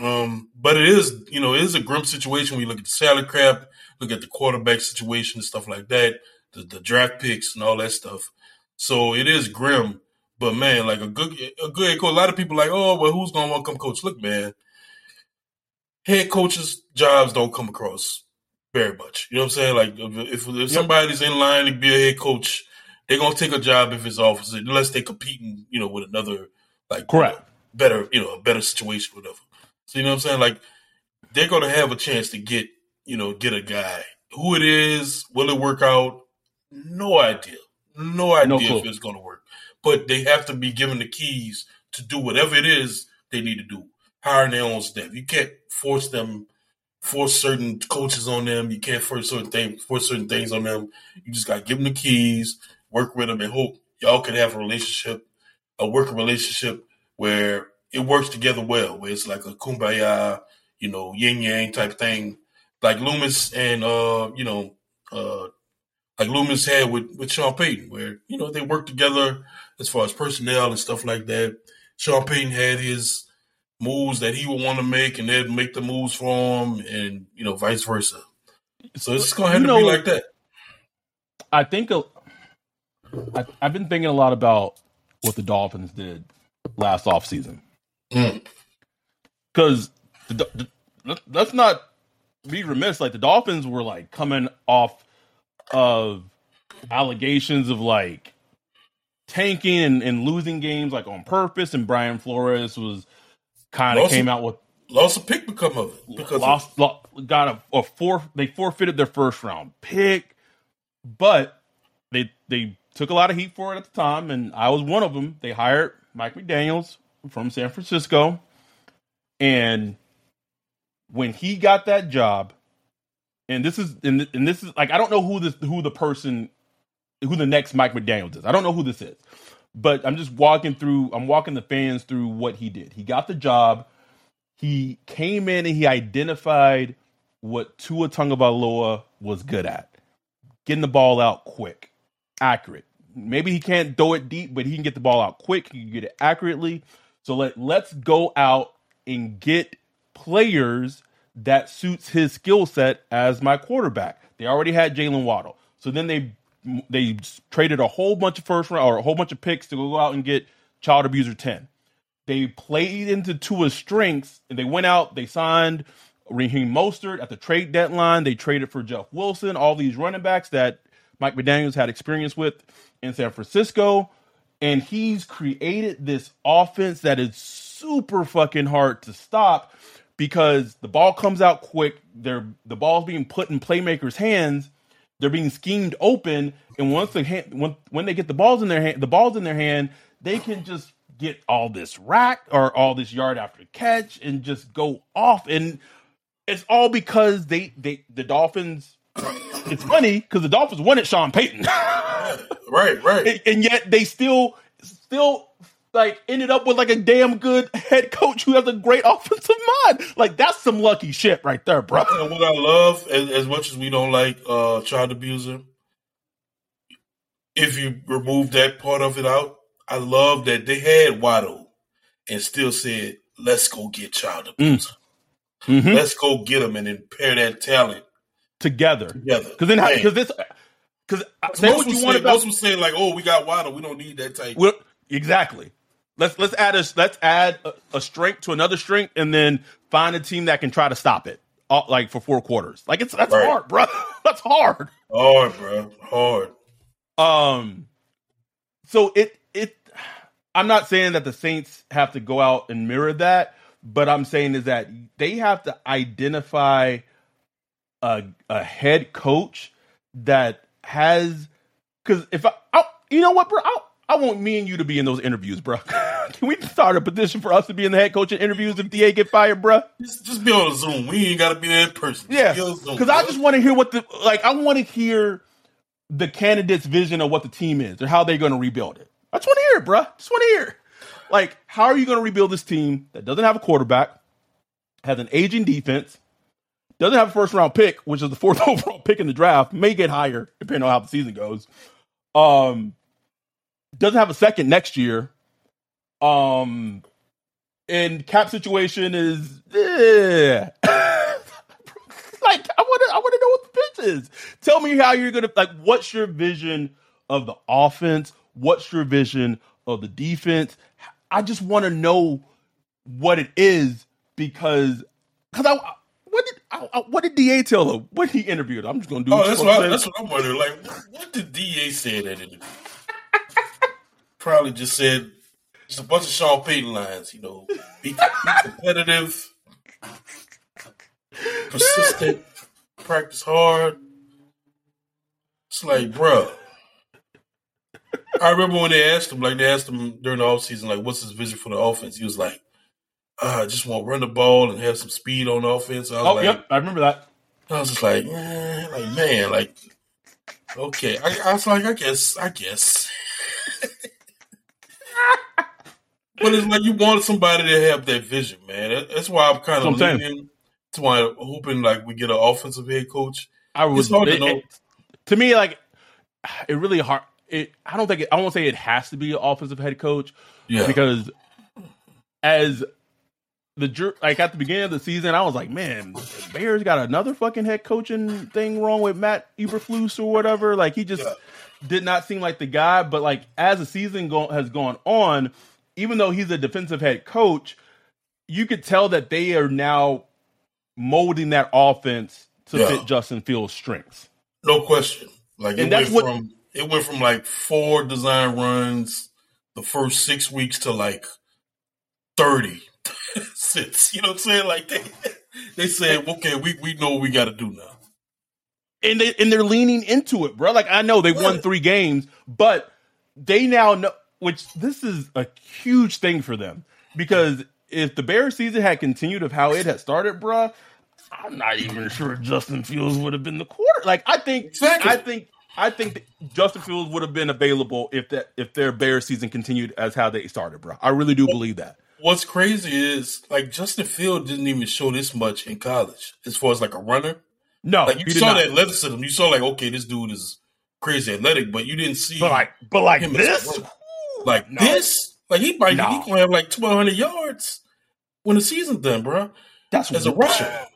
Um, but it is, you know, it is a grim situation when you look at the salary cap, look at the quarterback situation and stuff like that, the, the draft picks and all that stuff. So it is grim. But man, like a good a good head coach, a lot of people like, oh, well, who's gonna want to come coach? Look, man, head coaches' jobs don't come across very much. You know what I'm saying? Like if if, somebody's in line to be a head coach, they're gonna take a job if it's office unless they're competing, you know, with another like Correct. better, you know, a better situation, whatever. So you know what I'm saying? Like they're gonna have a chance to get, you know, get a guy. Who it is, will it work out? No idea. No idea No if it's gonna work. But they have to be given the keys to do whatever it is they need to do. Hiring their own staff. You can't force them force certain coaches on them. You can't force certain things force certain things on them. You just gotta give them the keys, work with them and hope y'all can have a relationship, a working relationship where it works together well, where it's like a kumbaya, you know, yin yang type thing, like Loomis and uh, you know, uh, like Loomis had with with Sean Payton, where you know they worked together as far as personnel and stuff like that. Sean Payton had his moves that he would want to make, and they'd make the moves for him, and you know, vice versa. So it's gonna have You to be like that. I think a, I, I've been thinking a lot about what the Dolphins did last offseason. Mm. Because the, the, let's not be remiss. Like the Dolphins were like coming off of allegations of like tanking and, and losing games like on purpose, and Brian Flores was kind of came out with Lost a pick because of it. Because of lost, lo- got a, a four. They forfeited their first round pick, but they they took a lot of heat for it at the time, and I was one of them. They hired Mike McDaniel's from San Francisco, and when he got that job, and this is and, and this is like I don't know who this who the person who the next Mike McDaniel's is. I don't know who this is, but I'm just walking through. I'm walking the fans through what he did. He got the job he came in and he identified what Tua Tagovailoa was good at. Getting the ball out quick, accurate. Maybe he can't throw it deep, but he can get the ball out quick. He can get it accurately. So let let's go out and get players that suits his skill set as my quarterback. They already had Jalen Waddle. So then they they traded a whole bunch of first round or a whole bunch of picks to go out and get child abuser 10 they played into Tua's strengths and they went out, they signed Raheem Mostert at the trade deadline. They traded for Jeff Wilson, all these running backs that Mike McDaniels had experience with in San Francisco. And he's created this offense that is super fucking hard to stop because the ball comes out quick. They're, the ball's being put in playmakers' hands. They're being schemed open, and once the hand, when when they get the balls in their hand, the balls in their hand, they can just get all this rack or all this yard after catch and just go off. And it's all because they they the Dolphins. It's funny because the Dolphins wanted Sean Payton, right, right. and, and yet they still still like ended up with like a damn good head coach who has a great offensive mind. Like that's some lucky shit right there, bro. And what I love, as, as much as we don't like uh, child abuser, if you remove that part of it out, I love that they had Waddle and still said, "Let's go get child abuser. Mm-hmm. Let's go get him and then pair that talent Together, together." because then because this because most what you want about most was saying like, "Oh, we got Waddle. We don't need that type." Well, exactly. Let's let's add a let's add a, a strength to another strength, and then find a team that can try to stop it, all, like for four quarters. Like it's that's Right. hard, bro. that's hard. Hard, bro. Hard. Um, so it it. I'm not saying that the Saints have to go out and mirror that, but I'm saying is that they have to identify a a head coach that has because if I, I you know what, bro, I, I want me and you to be in those interviews, bro. Can we start a petition for us to be in the head coaching interviews if Da get fired, bro? Just, just be on Zoom. We ain't got to be there in person. Just Yeah, be on Zoom, because I just want to hear what the like. I want to hear the candidate's vision of what the team is or how they're going to rebuild it. I just want to hear it, bro. Just want to hear. Like, how are you going to rebuild this team that doesn't have a quarterback, has an aging defense, doesn't have a first round pick, which is the fourth overall pick in the draft, may get higher depending on how the season goes. Um, doesn't have a second next year. Um, and cap situation is eh. like I want to I want to know what the pitch is. Tell me how you're gonna like. What's your vision of the offense? What's your vision of the defense? I just want to know what it is because because I what did I, I- what did Da tell him when he interviewed? I'm just gonna do. Oh, that's what I'm that's what I'm wondering. Like, what, what did DA say in that interview? Probably just said just a bunch of Sean Payton lines. You know, be, competitive, persistent, practice hard. It's like, bruh. I remember when they asked him, like they asked him during the offseason, like, what's his vision for the offense? He was like, uh, I just want to run the ball and have some speed on offense. I was oh, like, yep, I remember that. I was just like, eh, like man, like okay. I, I was like, I guess, I guess. But it's like you want somebody to have that vision, man. That's why I'm kind of leaning. That's why I'm hoping like we get an offensive head coach. I was hard to know. it- to me like it really hard. It I don't think it, I won't say it has to be an offensive head coach Yeah, because as the like at the beginning of the season, I was like, man, Bears got another fucking head coaching thing wrong with Matt Eberflus or whatever. Like he just Yeah. did not seem like the guy. But like as the season go- has gone on, even though he's a defensive head coach, you could tell that they are now molding that offense to Yeah. fit Justin Fields' strengths. no question. Like And it went what- from it went from like four design runs the first six weeks to like thirty since. You know what I'm saying? Like they they said, okay, we we know what we got to do now. and they and they're leaning into it, bro. Like I know they won three games, but they now know. Which this is a huge thing for them because if the Bears season had continued of how it had started, bro, I'm not even sure Justin Fields would have been the quarter. Like I think, Exactly. I think, I think Justin Fields would have been available if that if their Bears season continued as how they started, bro. I really do believe that. What's crazy is like Justin Field didn't even show this much in college as far as like a runner. No, Like you saw the athleticism, you saw like okay, this dude is crazy athletic, but you didn't see but like, but like him as a this. Like No. this. Like he might No. he gonna have like twelve hundred yards when the season's done, bro. that's As a rusher.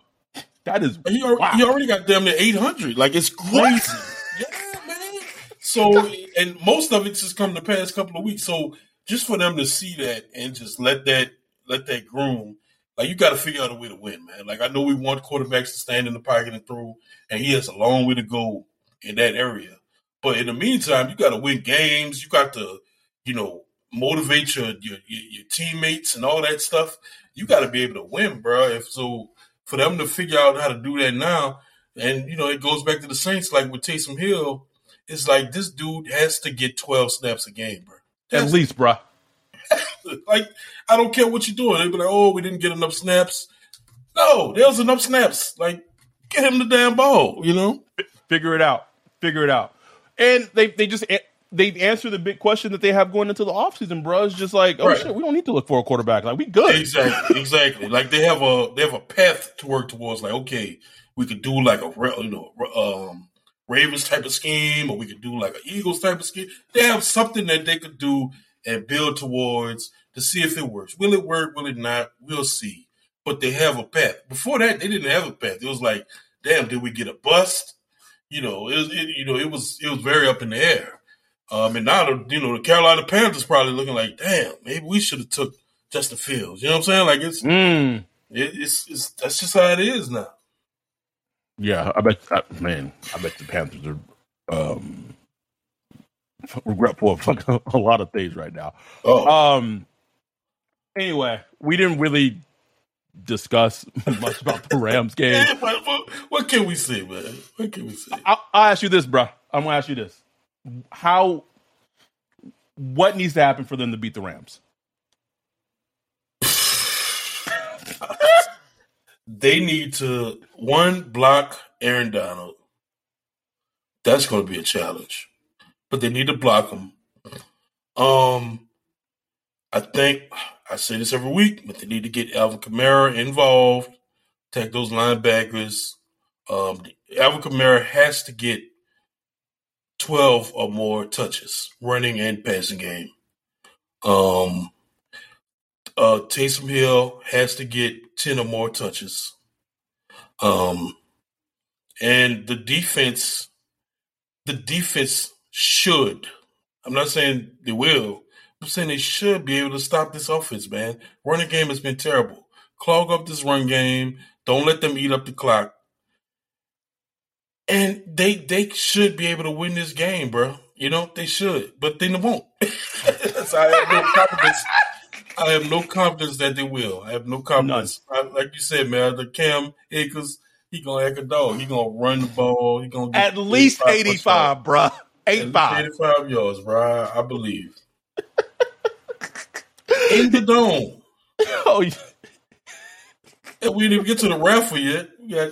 That is He already, wow. he already got them to eight hundred. Like it's crazy. yeah, man. So and most of it's just come the past couple of weeks. So just for them to see that and just let that let that groom, like you got to figure out a way to win, man. Like I know we want quarterbacks to stand in the pocket and throw, and he has a long way to go in that area. But in the meantime, you got to win games. You got to, you know, motivate your your, your, teammates and all that stuff. You got to be able to win, bro. If so, for them to figure out how to do that now, and you know, it goes back to the Saints, like with Taysom Hill. It's like this dude has to get twelve snaps a game, bro. at least, bro. like, I don't care what you're doing. They be like, oh, we didn't get enough snaps. No, there was enough snaps. Like, get him the damn ball, you know? figure it out figure it out and they they just they answer the big question that they have going into the offseason, bro. It's just like, oh Right. shit, we don't need to look for a quarterback. Like we good. Exactly, exactly. Like they have a they have a path to work towards. Like okay, we could do like a you know um, Ravens type of scheme, or we could do like an Eagles type of scheme. They have something that they could do and build towards to see if it works. Will it work? Will it not? We'll see. But they have a path. Before that, they didn't have a path. It was like, damn, did we get a bust? You know, it was it, you know it was it was very up in the air. Um, and now the you know the Carolina Panthers probably looking like, damn, maybe we should have took Justin Fields. You know what I'm saying? Like it's Mm. it, it's it's that's just how it is now. Yeah, I bet. I, man, I bet the Panthers are um, regretful of fucking a lot of things right now. Oh, Um. Anyway, we didn't really discuss much about the Rams game. what, what, what can we say, man? What can we say? I'll, I'll ask you this, bro. I'm gonna ask you this: How? What needs to happen for them to beat the Rams? They need to one block Aaron Donald. That's going to be a challenge, but they need to block him. Um, I think I say this every week, but they need to get Alvin Kamara involved, take those linebackers. Um, Alvin Kamara has to get twelve or more touches, running and passing game. Um, uh, Taysom Hill has to get 10 or more touches. Um, and the defense, the defense should, I'm not saying they will, I'm saying they should be able to stop this offense, man. Running game has been terrible. Clog up this run game. Don't let them eat up the clock. And they they should be able to win this game, bro. You know, they should, but they won't. so I have no confidence. I have no confidence that they will. I have no confidence. I, like you said, man, the Cam Akers, he gonna act a dog. He gonna run the ball. He gonna get At least 85 85, bro. Least 85. 85 yards, bro. I, I believe. In the dome. Oh, yeah. And we didn't even get to the raffle yet. We got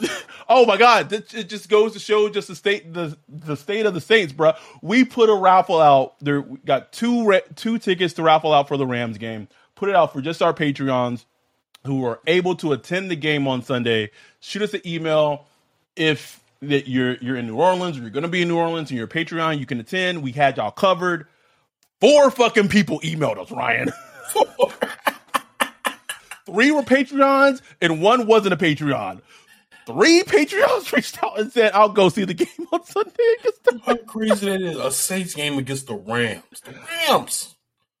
Oh my God! That- It just goes to show just the state the the state of the Saints, bro. We put a raffle out. There we got two two tickets to raffle out for the Rams game. Put it out for just our Patreons who are able to attend the game on Sunday. Shoot us an email if that you're you're in New Orleans or you're going to be in New Orleans and you're a Patreon. You can attend. We had y'all covered. Four fucking people emailed us, Ryan. Three were Patreons and one wasn't a Patreon. Three Patreons reached out and said, I'll go see the game on Sunday against the how crazy that is. A Saints game against the Rams. The Rams.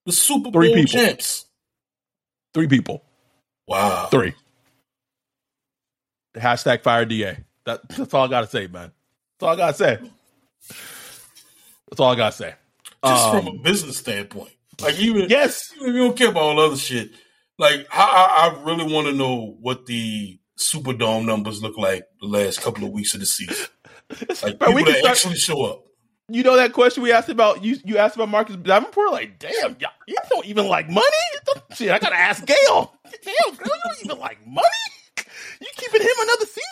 The Super Bowl Three people. champs. Three people. Wow. Three. Hashtag fire DA. That, that's all I gotta say, man. That's all I gotta say. That's all I gotta say. Just Um, from a business standpoint. Like even Yes. even if you don't care about all other shit. Like I, I, I really want to know what the Superdome numbers look like the last couple of weeks of the season. Like Bro, we people that start- actually show up. You know that question we asked about you you asked about Marcus Davenport? Like, damn, y'all, you don't even like money? Shit, I gotta ask Gayle. Damn, girl, you don't even like money? You keeping him another season?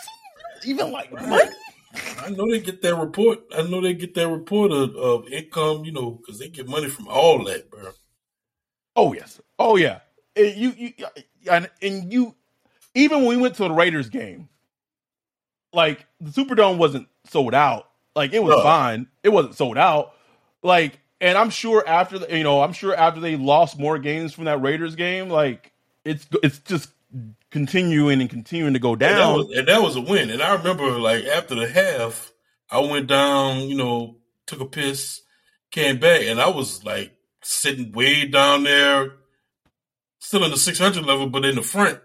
You don't even like money? I know they get that report. I know they get that report of, of income, you know, because they get money from all that, bro. Oh yes. Oh yeah. And you, you and, and you even when we went to the Raiders game, like the Superdome wasn't sold out. Like it was No. fine. It wasn't sold out. Like and I'm sure after the, you know, I'm sure after they lost more games from that Raiders game, like it's it's just continuing and continuing to go And that, down. was, and that was a win. And I remember, like, after the half, I went down, you know, took a piss, came back, and I was, like, sitting way down there, still in the 600 level, but in the front,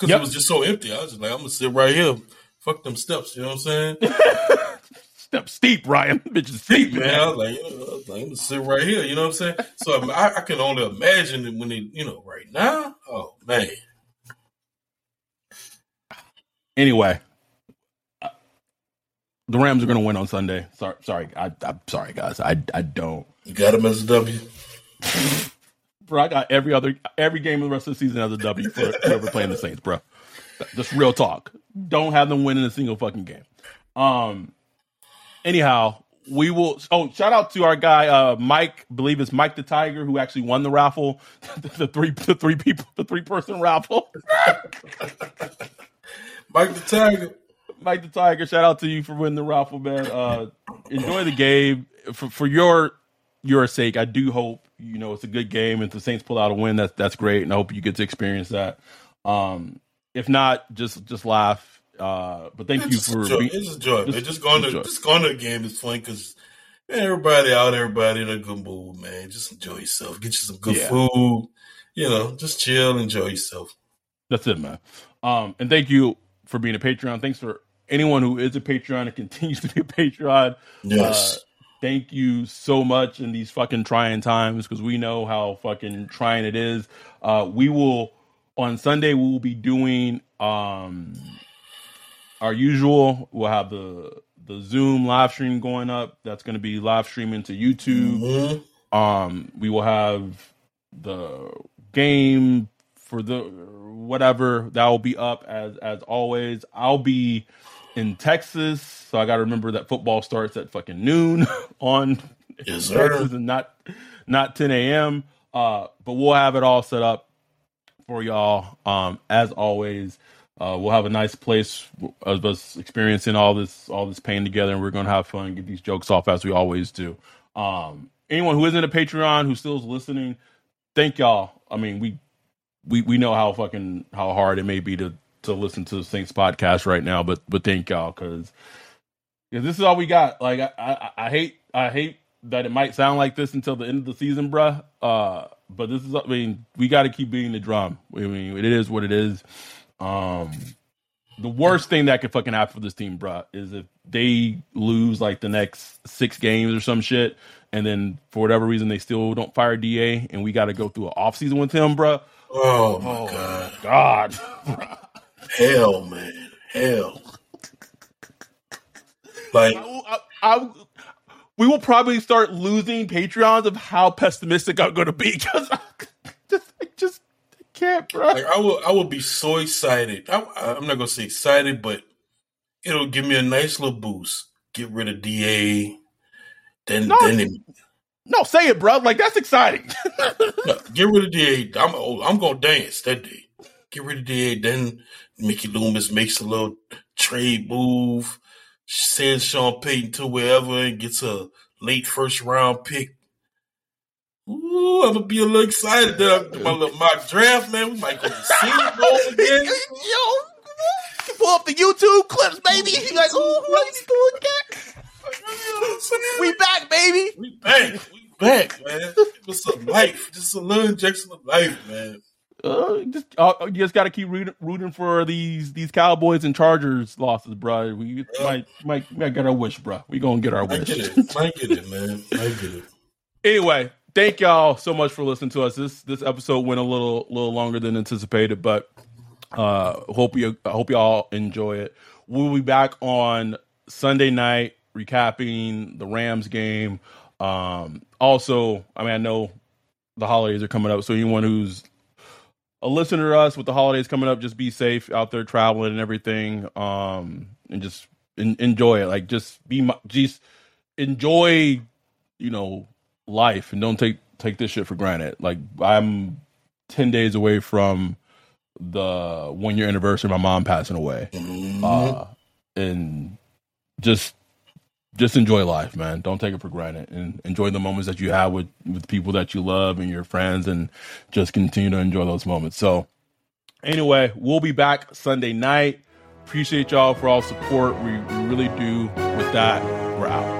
because Yep. it was just so empty. I was just like, I'm to sit right here. Fuck them steps, you know what I'm saying? Step steep, Ryan. Bitch is steep, man, I was like, you know, I was like, I'm to sit right here, you know what I'm saying? So I, I can only imagine when they, you know, right now, oh, man. Anyway, the Rams are going to win on Sunday. Sorry, sorry, I, I'm sorry, guys. I I don't. You got him as a W. Bro, I got every other every game of the rest of the season as a W for whoever playing the Saints, bro. Just real talk. Don't have them winning a single fucking game. Um. Anyhow, we will. Oh, shout out to our guy uh, Mike. Believe it's Mike the Tiger who actually won the raffle, the three the three people the three person raffle. Mike the Tiger. Mike the Tiger. Shout out to you for winning the raffle, man. Uh, enjoy the game for for your your sake. I do hope you know it's a good game. If the Saints pull out a win, that's that's great, and I hope you get to experience that. Um, if not, just just laugh uh, but thank it's you for being, it's a joy. Just, just going to just going to the game is fun because everybody out, everybody in a good mood, man. Just enjoy yourself. Get you some good yeah. food. You know, just chill, enjoy yourself. That's it, man. Um, and thank you for being a Patreon. Thanks for anyone who is a Patreon and continues to be a Patreon. Yes. Uh, thank you so much in these fucking trying times because we know how fucking trying it is. Uh, we will on Sunday we will be doing um our usual. We'll have the the Zoom live stream going up. That's going to be live streaming to YouTube. Mm-hmm. Um, we will have the game for the whatever that will be up as as always. I'll be in Texas, so I got to remember that football starts at fucking noon on yes, Texas and not not 10 a.m. Uh, but we'll have it all set up for y'all. Um, as always, uh, we'll have a nice place of us experiencing all this all this pain together, and we're gonna have fun, get these jokes off as we always do. Um, anyone who isn't a Patreon who still is listening, thank y'all. I mean, we we we know how fucking how hard it may be to to listen to the Saints podcast right now, but but thank y'all because this is all we got. Like I, I, I hate I hate that it might sound like this until the end of the season, bruh. Uh, but this is I mean we got to keep beating the drum. I mean it is what it is. Um, the worst thing that could fucking happen for this team, bro, is if they lose like the next six games or some shit, and then for whatever reason they still don't fire Da, and we got to go through an off season with him, bro. Oh my oh, god, God, hell, man, hell. Like, I, I, I, we will probably start losing Patreons of how pessimistic I'm going to be because just, just can't, bro. Like I will, I will be so excited. I, am not gonna say excited, but it'll give me a nice little boost. Get rid of Da, then no, then it, no, say it, bro. Like that's exciting. no, get rid of Da. I'm, I'm gonna dance that day. Get rid of Da. Then Mickey Loomis makes a little trade move, sends Sean Payton to wherever and gets a late first round pick Ooh, I'm gonna be a little excited that my little mock draft, man. We might go to Senior Bowl again. Yo, pull up the YouTube clips, baby. He's like, ooh, what is doing that? We back, baby. We back. We back, man. Just some life. Just a little injection of life, man. Uh, just uh, you just got to keep rooting, rooting, for these these Cowboys and Chargers losses, bro. We yeah. might might might get our wish, bro. We gonna get our might wish. Get it. Might get it, man. Might get it. Anyway, thank y'all so much for listening to us. This this episode went a little little longer than anticipated, but uh hope you I hope y'all enjoy it. We'll be back on Sunday night recapping the Rams game. Um also, I mean I know the holidays are coming up, so anyone who's a listener to us with the holidays coming up, just be safe out there traveling and everything. Um and just in, enjoy it. Like just be just enjoy, you know, life and don't take take this shit for granted. Like I'm ten days away from the one year anniversary of my mom passing away, mm-hmm. uh, and just just enjoy life, man. Don't take it for granted, and enjoy the moments that you have with with people that you love and your friends, and just continue to enjoy those moments. So, anyway, we'll be back Sunday night. Appreciate y'all for all support. We, we really do. With that, we're out.